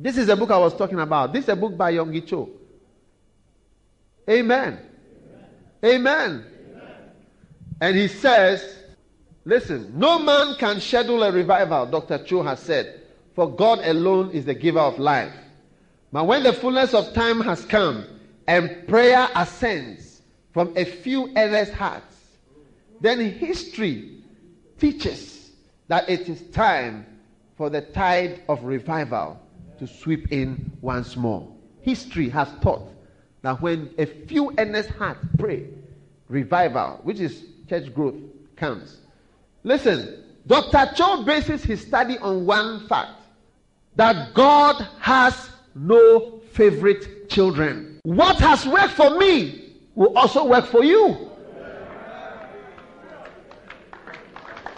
This is a book I was talking about. This is a book by Yonggi Cho. Amen. Amen. And he says, Listen, no man can schedule a revival, Dr. Cho has said, for God alone is the giver of life. But when the fullness of time has come and prayer ascends from a few earnest hearts, then history teaches that it is time for the tide of revival to sweep in once more. History has taught that when a few earnest hearts pray, revival, which is church growth, comes. Listen, Dr. Cho bases his study on one fact that God has no favorite children. What has worked for me will also work for you.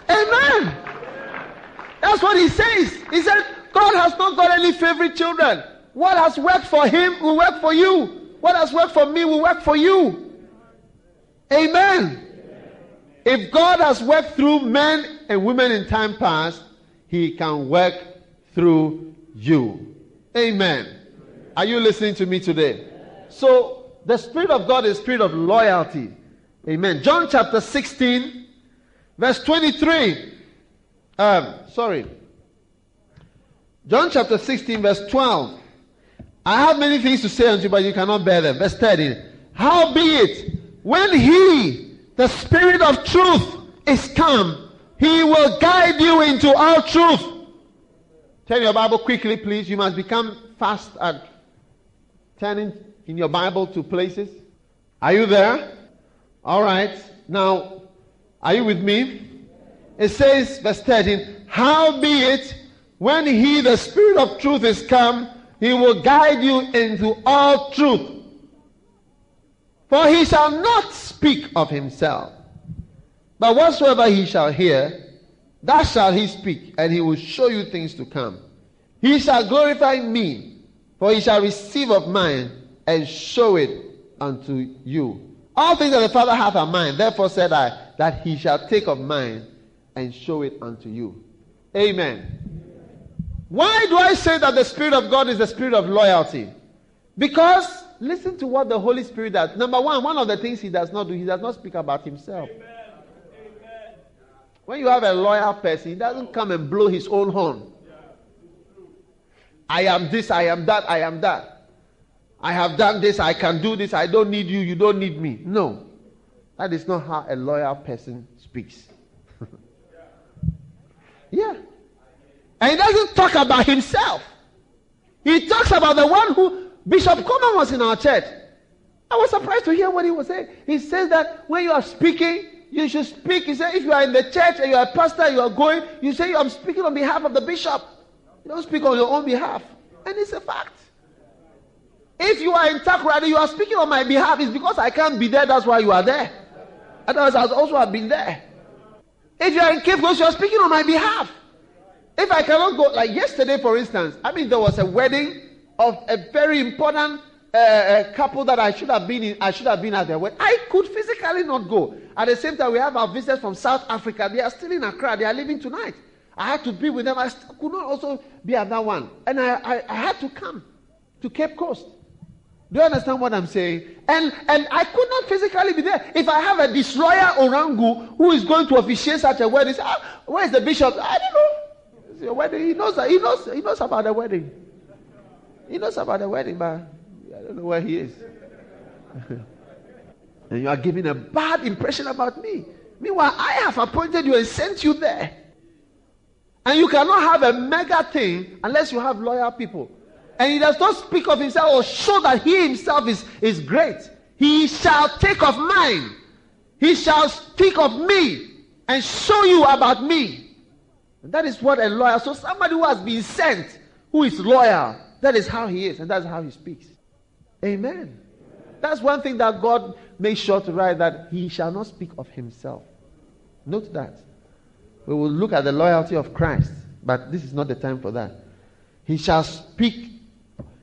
Amen. That's what he says. He said, God has not got any favorite children. What has worked for him will work for you. What has worked for me will work for you. Amen. If God has worked through men and women in time past, He can work through you. Amen. Are you listening to me today? So, the Spirit of God is Spirit of loyalty. Amen. John chapter 16, verse 23. Um, sorry. John chapter 16, verse 12. I have many things to say unto you, but you cannot bear them. Verse 13. How be it, when he, the Spirit of truth, is come, he will guide you into all truth. Turn your Bible quickly, please. You must become fast at turning in your Bible to places. Are you there? All right. Now, are you with me? It says, verse 13, Howbeit, when he, the Spirit of truth, is come, he will guide you into all truth. For he shall not speak of himself, but whatsoever he shall hear, that shall he speak, and he will show you things to come. He shall glorify me, for he shall receive of mine and show it unto you. All things that the Father hath are mine, therefore said I, that he shall take of mine and show it unto you. Amen. Why do I say that the Spirit of God is the Spirit of loyalty? Because listen to what the Holy Spirit does. Number one, one of the things he does not do, he does not speak about himself. Amen. When you have a loyal person, he doesn't come and blow his own horn. I am this, I am that, I am that. I have done this, I can do this, I don't need you, you don't need me. No. That is not how a loyal person speaks. <laughs> yeah. And he doesn't talk about himself. He talks about the one who Bishop Coleman was in our church. I was surprised to hear what he was saying. He says that when you are speaking, you should speak. He said, if you are in the church and you are a pastor, you are going, you say, I'm speaking on behalf of the bishop. You don't speak on your own behalf. And it's a fact. If you are in Takoradi, you are speaking on my behalf. It's because I can't be there, that's why you are there. Otherwise, I also have been there. If you are in Cape Coast, you are speaking on my behalf. If I cannot go, like yesterday, for instance, I mean, there was a wedding of a very important uh, uh, couple that I should have been in, I should have been at their wedding. I could physically not go. At the same time, we have our visitors from South Africa. They are still in Accra. They are leaving tonight. I had to be with them. I could not also be at that one. And I, I, I had to come to Cape Coast. Do you understand what I'm saying? And and I could not physically be there. If I have a disloyal Orangu who is going to officiate such a wedding, ah, where is the bishop? I don't know your wedding. He knows, he knows, he knows about the wedding. He knows about the wedding, but I don't know where he is. <laughs> and you are giving a bad impression about me. Meanwhile, I have appointed you and sent you there. And you cannot have a mega thing unless you have loyal people. And he does not speak of himself or show that he himself is, is great. He shall take of mine. He shall speak of me and show you about me. And that is what a lawyer, so somebody who has been sent, who is loyal, that is how he is, and that's how he speaks. Amen. That's one thing that God makes sure to write that he shall not speak of himself. Note that. We will look at the loyalty of Christ, but this is not the time for that. He shall speak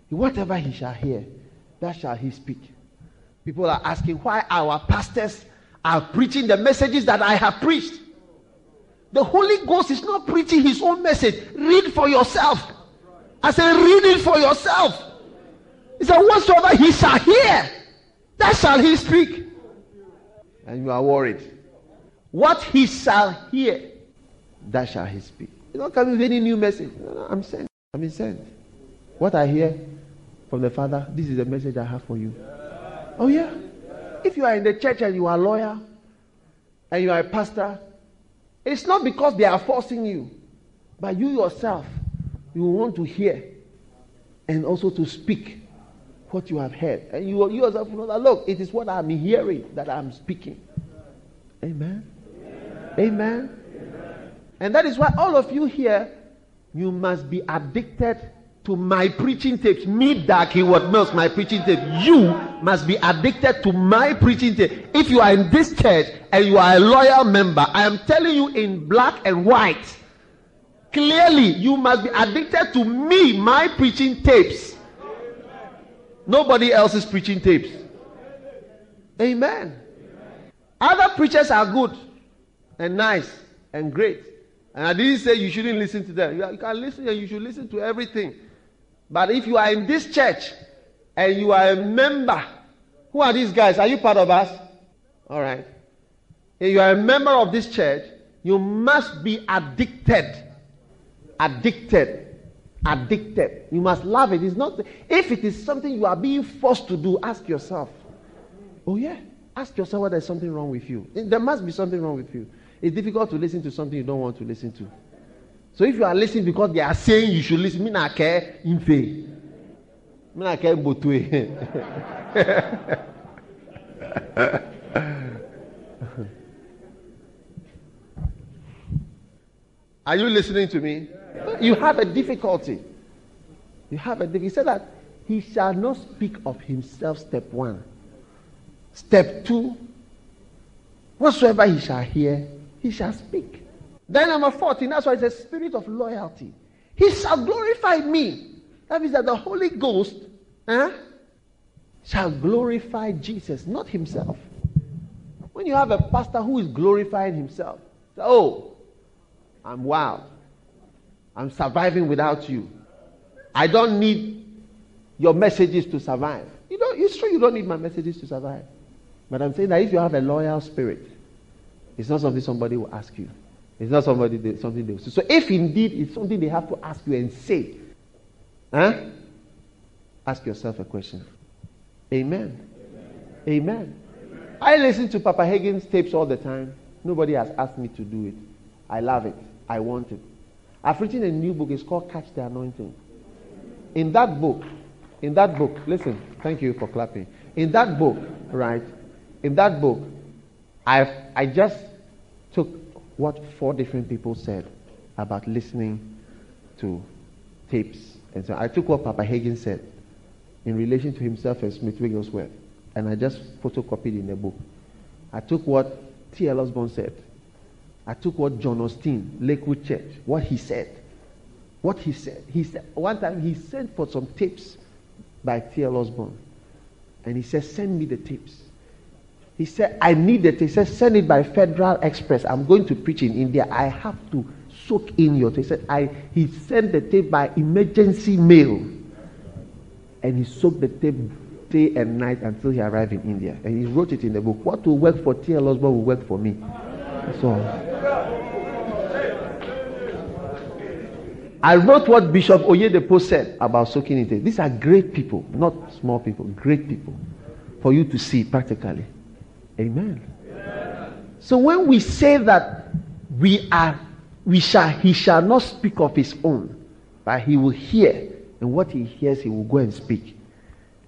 whatever he shall hear, that shall he speak. People are asking why our pastors are preaching the messages that I have preached. The Holy Ghost is not preaching his own message. Read for yourself. I said, read it for yourself. He said, whatsoever he shall hear, that shall he speak. And you are worried. What he shall hear, that shall he speak. You don't come with any new message. No, no, I'm sent. I'm sent. What I hear from the Father, this is the message I have for you. Oh, yeah. If you are in the church and you are a lawyer and you are a pastor it's not because they are forcing you, but you yourself, you want to hear and also to speak what you have heard. And you, you yourself know that, look, it is what I'm hearing that I'm speaking. Amen. Amen. Amen. Amen. And that is why all of you here, you must be addicted to my preaching tapes. Me, Dag Heward-Mills, my preaching tape. You must be addicted to my preaching tape. If you are in this church and you are a loyal member, I am telling you in black and white. Clearly, you must be addicted to me, my preaching tapes. Nobody else's preaching tapes. Amen. Other preachers are good and nice and great. And I didn't say you shouldn't listen to them. You can listen and you should listen to everything. But if you are in this church and you are a member, who are these guys? Are you part of us? All right. If you are a member of this church, you must be addicted. Addicted. Addicted. You must love it. It's not if it is something you are being forced to do, ask yourself. Oh yeah. Ask yourself whether there's something wrong with you. There must be something wrong with you. It's difficult to listen to something you don't want to listen to. So if you are listening because they are saying you should listen, me not care in faith. Me not care botwe. <laughs> Are you listening to me? You have a difficulty. You have a difficulty. He said that he shall not speak of himself, step one. Step two, whatsoever he shall hear, he shall speak. Then number 14, that's why it's a spirit of loyalty. He shall glorify me. That means that the Holy Ghost eh, shall glorify Jesus, not himself. When you have a pastor who is glorifying himself, oh, I'm wild. I'm surviving without you. I don't need your messages to survive. You know, it's true you don't need my messages to survive. But I'm saying that if you have a loyal spirit, it's not something somebody will ask you. It's not somebody they, something they will say. So if indeed it's something they have to ask you and say, huh? Ask yourself a question. Amen. Amen. Amen. Amen. I listen to Papa Hagin's tapes all the time. Nobody has asked me to do it. I love it. I want it. I've written a new book. It's called Catch the Anointing. In that book, in that book, listen, thank you for clapping. In that book, right, in that book, I've, I just what four different people said about listening to tapes. And so I took what Papa Hagin said in relation to himself and Smith Wigglesworth, and I just photocopied in the book. I took what T.L. Osborn said. I took what John Osteen, Lakewood Church, what he said. What he said. He said one time he sent for some tapes by T.L. Osborn. And he said, Send me the tapes. He said, I need it. He said, send it by Federal Express. I'm going to preach in India. I have to soak in your tape. He said, I, he sent the tape by emergency mail. And he soaked the tape day and night until he arrived in India. And he wrote it in the book. What will work for T.L. Osborn will work for me. So I wrote what Bishop Oyedepo said about soaking in tape. These are great people, not small people, great people for you to see practically. Amen. So when we say that we are, we shall, he shall not speak of his own, but he will hear, and what he hears, he will go and speak.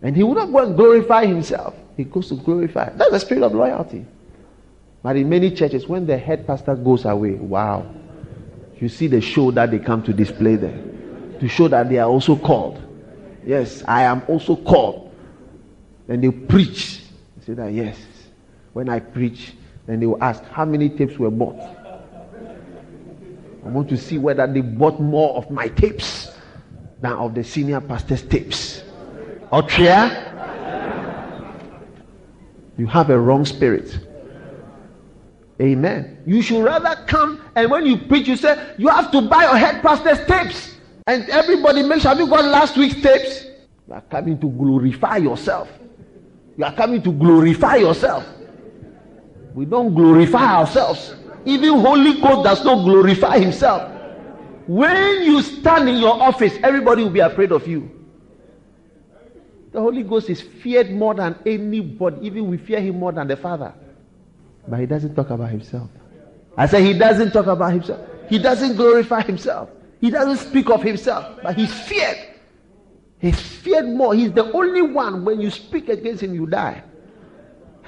And he will not go and glorify himself. He goes to glorify. That's the spirit of loyalty. But in many churches, when the head pastor goes away, wow, you see the show that they come to display there to show that they are also called. Yes, I am also called. And they preach. They say that, yes, when I preach, then they will ask, How many tapes were bought? I want to see whether they bought more of my tapes than of the senior pastor's tapes. Otria, you have a wrong spirit. Amen. You should rather come and when you preach, you say, You have to buy your head pastor's tapes. And everybody make sure, have you got last week's tapes? You are coming to glorify yourself. You are coming to glorify yourself. We don't glorify ourselves. Even Holy Ghost does not glorify himself. When you stand in your office, everybody will be afraid of you. The Holy Ghost is feared more than anybody. Even we fear him more than the Father. But he doesn't talk about himself. I say he doesn't talk about himself. He doesn't glorify himself. He doesn't speak of himself. But he's feared. He's feared more. He's the only one when you speak against him, you die.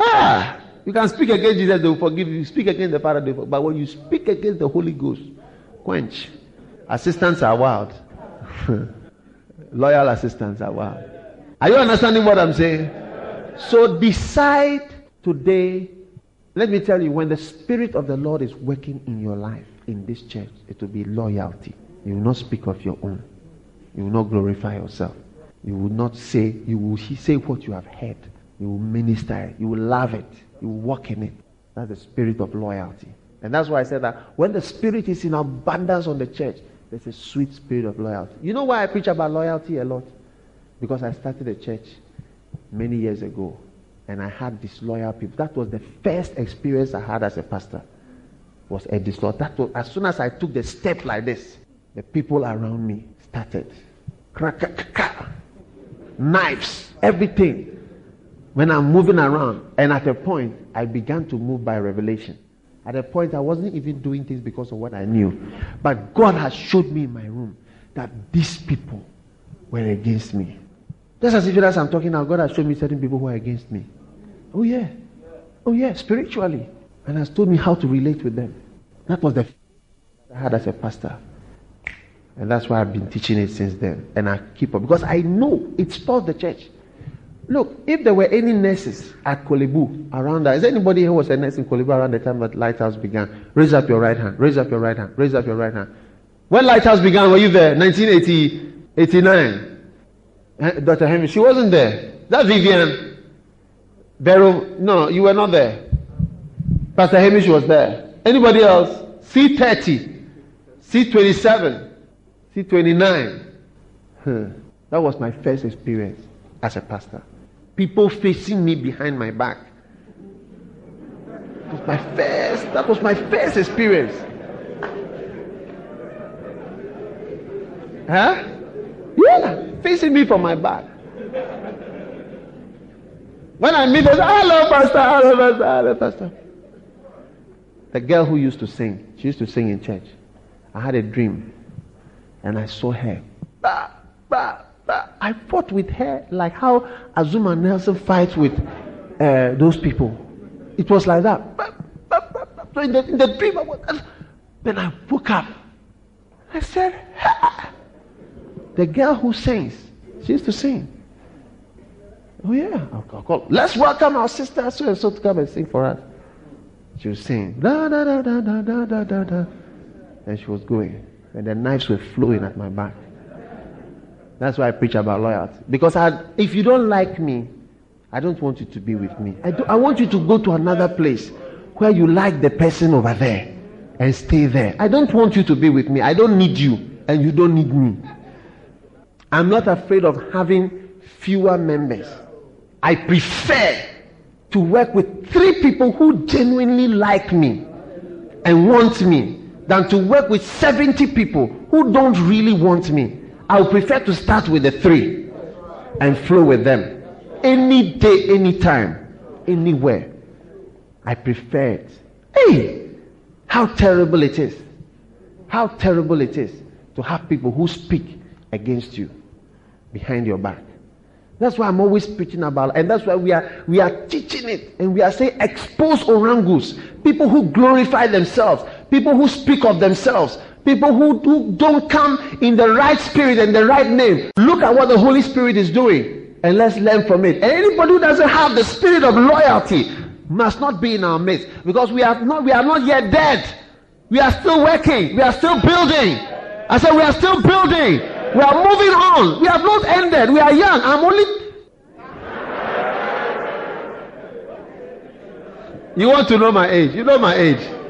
Ah! You can speak against Jesus, they will forgive you. you Speak against the Father, they will forgive. but when you speak against the Holy Ghost, quench. Assistants are wild. <laughs> Loyal assistants are wild. Are you understanding what I'm saying? So decide today. Let me tell you, when the Spirit of the Lord is working in your life, in this church, it will be loyalty. You will not speak of your own. You will not glorify yourself. You will not say, you will say what you have heard. You will minister You will love it. You walk in it. That's the spirit of loyalty. And that's why I said that when the spirit is in abundance on the church, there's a sweet spirit of loyalty. You know why I preach about loyalty a lot? Because I started a church many years ago. and I had disloyal people. That was the first experience I had as a pastor. Was a disloyal. That was as soon as I took the step like this, the people around me started. crack Knives, everything. When I'm moving around, and at a point, I began to move by revelation. At a point, I wasn't even doing things because of what I knew. But God has showed me in my room that these people were against me. Just as if you as I'm talking now, God has shown me certain people who are against me. Oh, yeah. Oh, yeah, spiritually. And has told me how to relate with them. That was the I had as a pastor. And that's why I've been teaching it since then. And I keep up because I know it spoils the church. Look, if there were any nurses at Korle Bu around that, is anybody who was a nurse in Korle Bu around the time that Lighthouse began? Raise up your right hand. Raise up your right hand. Raise up your right hand. When Lighthouse began, were you there? 1989. Eh, Dr. Henry, she wasn't there. That Vivian Barrow, no, you were not there. Pastor Hamish was there. Anybody else? C30, C27, C29. Hmm. That was my first experience as a pastor. People facing me behind my back. That was my first, that was my first experience. Huh? Yeah, facing me from my back. When I meet them, hello, Pastor, hello, Pastor, hello, Pastor. The girl who used to sing, she used to sing in church. I had a dream and I saw her. Bah, bah. I fought with her like how Azumah Nelson fights with uh, those people. It was like that. So in the, in the dream, I was, then I woke up. I said, ha! The girl who sings, she used to sing. Oh, yeah. I'll call. Let's welcome our sister so and so to come and sing for us. She was singing. Da, da, da, da, da, da, da, da. And she was going. And the knives were flowing at my back. That's why I preach about loyalty. Because I, if you don't like me, I don't want you to be with me. I, do, I want you to go to another place where you like the person over there and stay there. I don't want you to be with me. I don't need you, and you don't need me. I'm not afraid of having fewer members. I prefer to work with three people who genuinely like me and want me than to work with 70 people who don't really want me. I would prefer to start with the three and flow with them. Any day, anytime, anywhere. I prefer it. Hey, how terrible it is. How terrible it is to have people who speak against you behind your back. That's why I'm always preaching about, and that's why we are we are teaching it, and we are saying expose orangus, people who glorify themselves, people who speak of themselves, people who, who don't come in the right spirit and the right name. Look at what the Holy Spirit is doing, and let's learn from it. And anybody who doesn't have the spirit of loyalty must not be in our midst, because we are not we are not yet dead. We are still working. We are still building. I said we are still building. We are moving on. We have not ended. We are young. I'm only. You want to know my age? You know my age.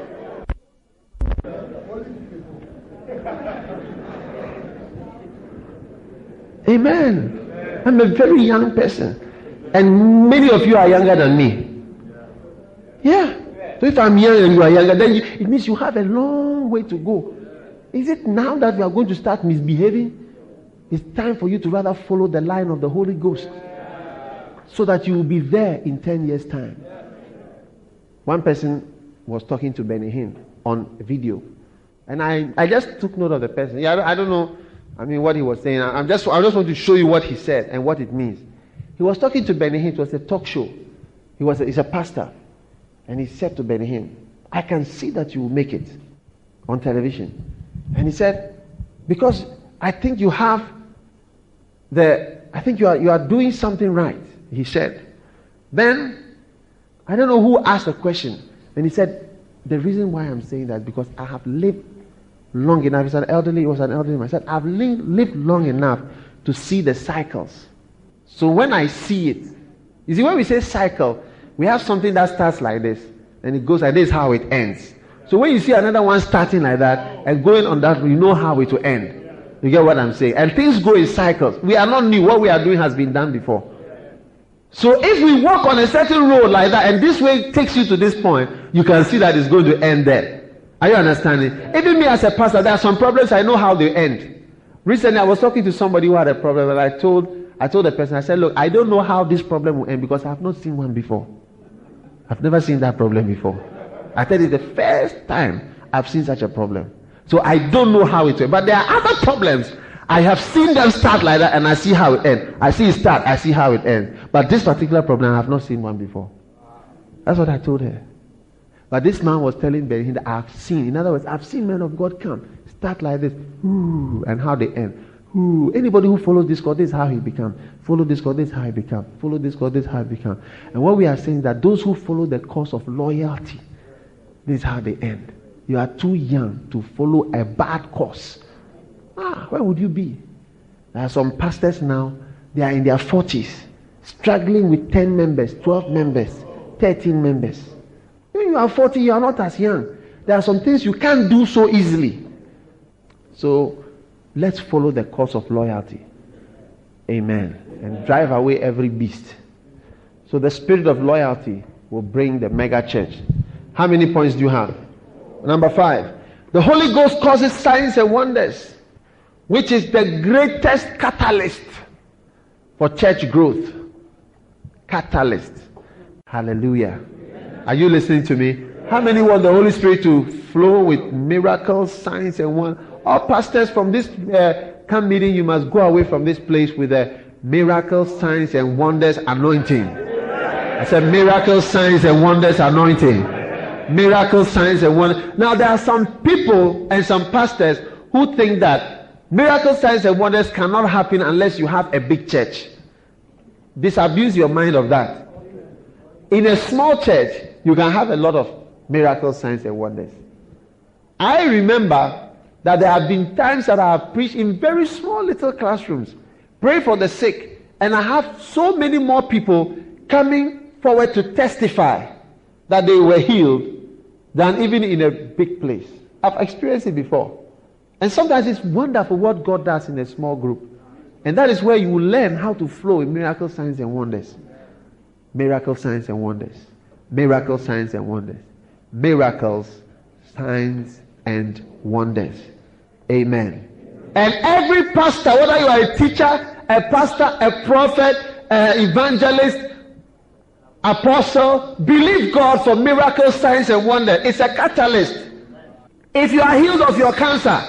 Amen. I'm a very young person. And many of you are younger than me. Yeah. So if I'm young and you are younger, then you, it means you have a long way to go. Is it now that we are going to start misbehaving? It's time for you to rather follow the line of the Holy Ghost so that you will be there in 10 years' time. One person was talking to Benny Hinn on video. And I, I just took note of the person. Yeah, I, I don't know, I mean, what he was saying. I'm just, I just want to show you what he said and what it means. He was talking to Benny Hinn. It was a talk show. He was a, he's a pastor. And he said to Benny Hinn, I can see that you will make it on television. And he said, because I think you have the, I think you are, you are doing something right, he said. Then, I don't know who asked the question. And he said, the reason why I'm saying that because I have lived long enough. He said, elderly, he was an elderly man. I said, I've lived long enough to see the cycles. So when I see it, you see, when we say cycle, we have something that starts like this, and it goes like this, how it ends. So when you see another one starting like that and going on that, you know how it will end. You get what I'm saying? And things go in cycles. We are not new. What we are doing has been done before. So if we walk on a certain road like that, and this way takes you to this point, you can see that it's going to end there. Are you understanding? Even me as a pastor, there are some problems I know how they end. Recently, I was talking to somebody who had a problem, and I told I told the person, I said, Look, I don't know how this problem will end because I have not seen one before. I've never seen that problem before. I said it's the first time I've seen such a problem. So I don't know how it will. But there are other problems. I have seen them start like that and I see how it ends. I see it start, I see how it ends. But this particular problem, I have not seen one before. That's what I told her. But this man was telling Benny I've seen, in other words, I've seen men of God come, start like this, ooh, and how they end. Ooh, anybody who follows this God, this is how he become. Follow this God, this is how he become. Follow this God, this is how he become. And what we are saying is that those who follow the course of loyalty, this is how they end. You are too young to follow a bad course. Ah, where would you be? There are some pastors now, they are in their 40s, struggling with 10 members, 12 members, 13 members. When you are 40, you are not as young. There are some things you can't do so easily. So let's follow the course of loyalty. Amen. And drive away every beast. So the spirit of loyalty will bring the mega church. How many points do you have? Number five. The Holy Ghost causes signs and wonders, which is the greatest catalyst for church growth. Catalyst. Hallelujah. Are you listening to me? How many want the Holy Spirit to flow with miracles, signs, and one? All pastors from this uh, camp meeting, you must go away from this place with a miracles, signs, and wonders anointing. I said miracles, signs, and wonders anointing. Miracles, signs, and wonders. Now there are some people and some pastors who think that miracles, signs, and wonders cannot happen unless you have a big church. Disabuse your mind of that. In a small church, you can have a lot of miracles, signs, and wonders. I remember that there have been times that I have preached in very small little classrooms, pray for the sick, and I have so many more people coming forward to testify that they were healed than even in a big place. I've experienced it before. And sometimes it's wonderful what God does in a small group. And that is where you will learn how to flow in miracle signs and wonders. Miracle signs and wonders. Miracle signs and wonders. Miracles, signs, and wonders. Amen. And every pastor, whether you are a teacher, a pastor, a prophet, an evangelist, apostle, believe God for miracles, signs, and wonders. It's a catalyst. If you are healed of your cancer,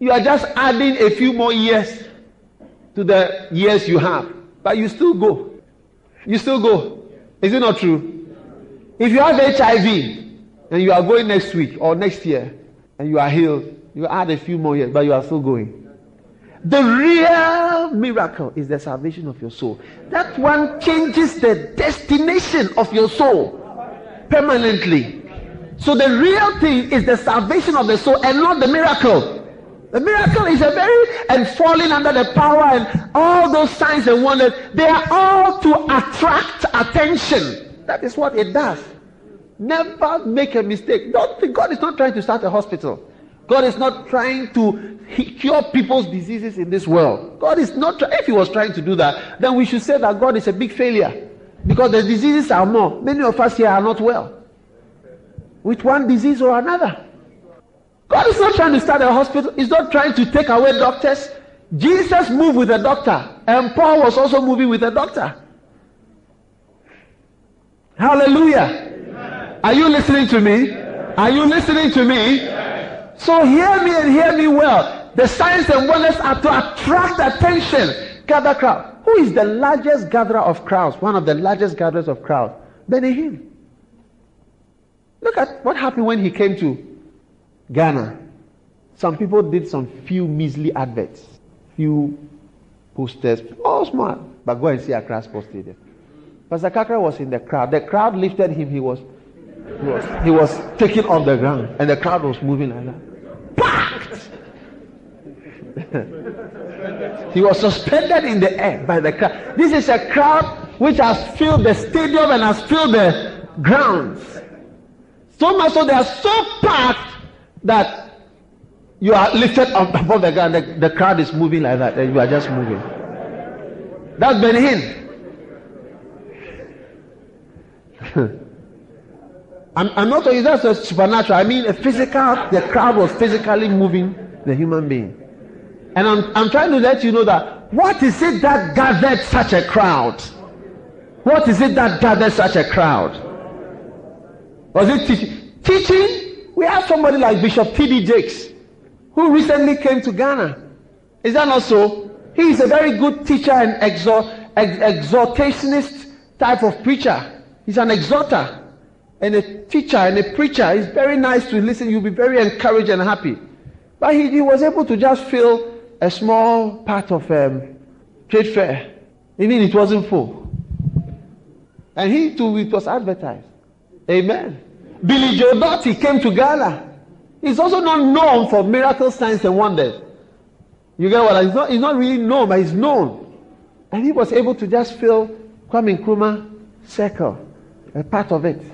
you are just adding a few more years to the years you have. But you still go. You still go. Is it not true? If you have HIV and you are going next week or next year and you are healed, you add a few more years, but you are still going. The real miracle is the salvation of your soul. That one changes the destination of your soul permanently. So the real thing is the salvation of the soul and not the miracle. The miracle is a very and falling under the power and all those signs and wonders, they are all to attract attention. That is what it does. Never make a mistake. Don't think God is not trying to start a hospital. God is not trying to cure people's diseases in this world. God is not, if He was trying to do that, then we should say that God is a big failure. Because the diseases are more. Many of us here are not well. With one disease or another. God is not trying to start a hospital. He's not trying to take away doctors. Jesus moved with a doctor. And Paul was also moving with a doctor. Hallelujah. Are you listening to me? Are you listening to me? So hear me and hear me well. The signs and wonders are to attract attention. Gather crowd. Who is the largest gatherer of crowds? One of the largest gatherers of crowds. Benny Hinn. Look at what happened when he came to Ghana. Some people did some few measly adverts, few posters, all smart. But go and see Accra Stadium. Pastor Kakra was in the crowd. The crowd lifted him. He was, he was, he was taken off the ground, and the crowd was moving like that. Packed. <laughs> he was suspended in the air by the crowd. This is a crowd which has filled the stadium and has filled the grounds. So much so they are so packed that you are lifted up <laughs> above the ground. The, the crowd is moving like that, and you are just moving. That's Benny Hinn. <laughs> I'm, not talking that's a supernatural. I mean a physical. The crowd was physically moving the human being. And I'm, I'm trying to let you know that what is it that gathered such a crowd? What is it that gathered such a crowd? Was it teaching? Teaching? We have somebody like Bishop T.D. Jakes, who recently came to Ghana. Is that not so? He is a very good teacher and exhort, ex- exhortationist type of preacher. He's an exhorter and a teacher and a preacher. It's very nice to listen. You'll be very encouraged and happy. But he, he was able to just fill a small part of um, trade fair. Even it wasn't full. And he too, it was advertised. Amen. Billy Joe Daugherty came to Ghana. He's also not known for miracle signs and wonders. You get what? He's not, he's not really known, but he's known. And he was able to just fill Kwame Nkrumah circle, a part of it.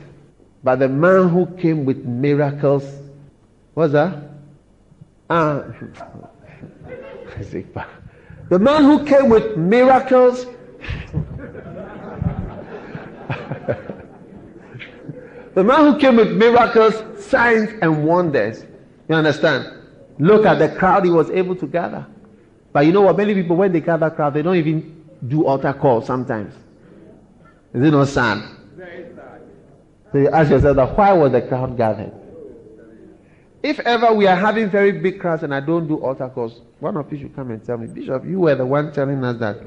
But the man who came with miracles, what's that? Ah, the man who came with miracles. <laughs> the man who came with miracles, signs, and wonders. You understand? Look at the crowd he was able to gather. But you know what? Many people, when they gather crowd, they don't even do altar calls sometimes. Is it not sad? So you ask yourself that why was the crowd gathered? If ever we are having very big crowds and I don't do altar calls, one of you should come and tell me, Bishop, you were the one telling us that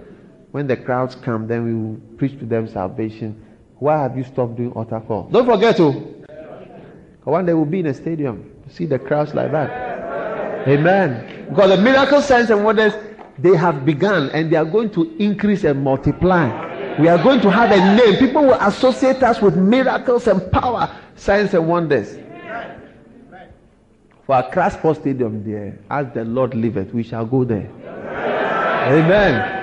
when the crowds come, then we will preach to them salvation. Why have you stopped doing altar calls? Don't forget to. One day we'll be in a stadium to see the crowds like that. Amen. Because the miracle signs and wonders, they have begun and they are going to increase and multiply. We are going to have a name. People will associate us with miracles and power, signs and wonders. For Accra Sports Stadium there, as the Lord liveth, we shall go there. Amen.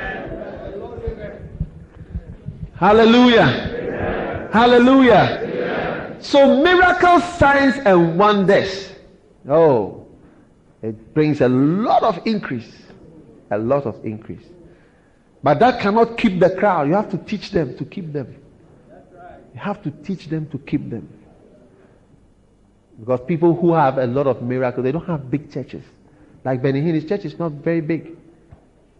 Hallelujah. Hallelujah. So miracles, signs, and wonders. Oh, it brings a lot of increase. A lot of increase. But that cannot keep the crowd. You have to teach them to keep them. You have to teach them to keep them. Because people who have a lot of miracles, they don't have big churches. Like Benny Hinn's church is not very big.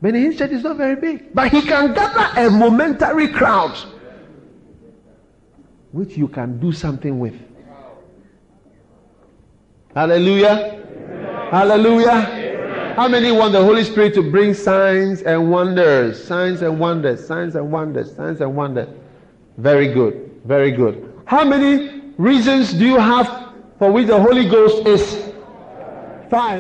Benny Hinn's church is not very big. But he can gather a momentary crowd which you can do something with. Hallelujah. Hallelujah. How many want the Holy Spirit to bring signs and wonders? Signs and wonders, signs and wonders, signs and wonders. Very good. Very good. How many reasons do you have for which the Holy Ghost is fine.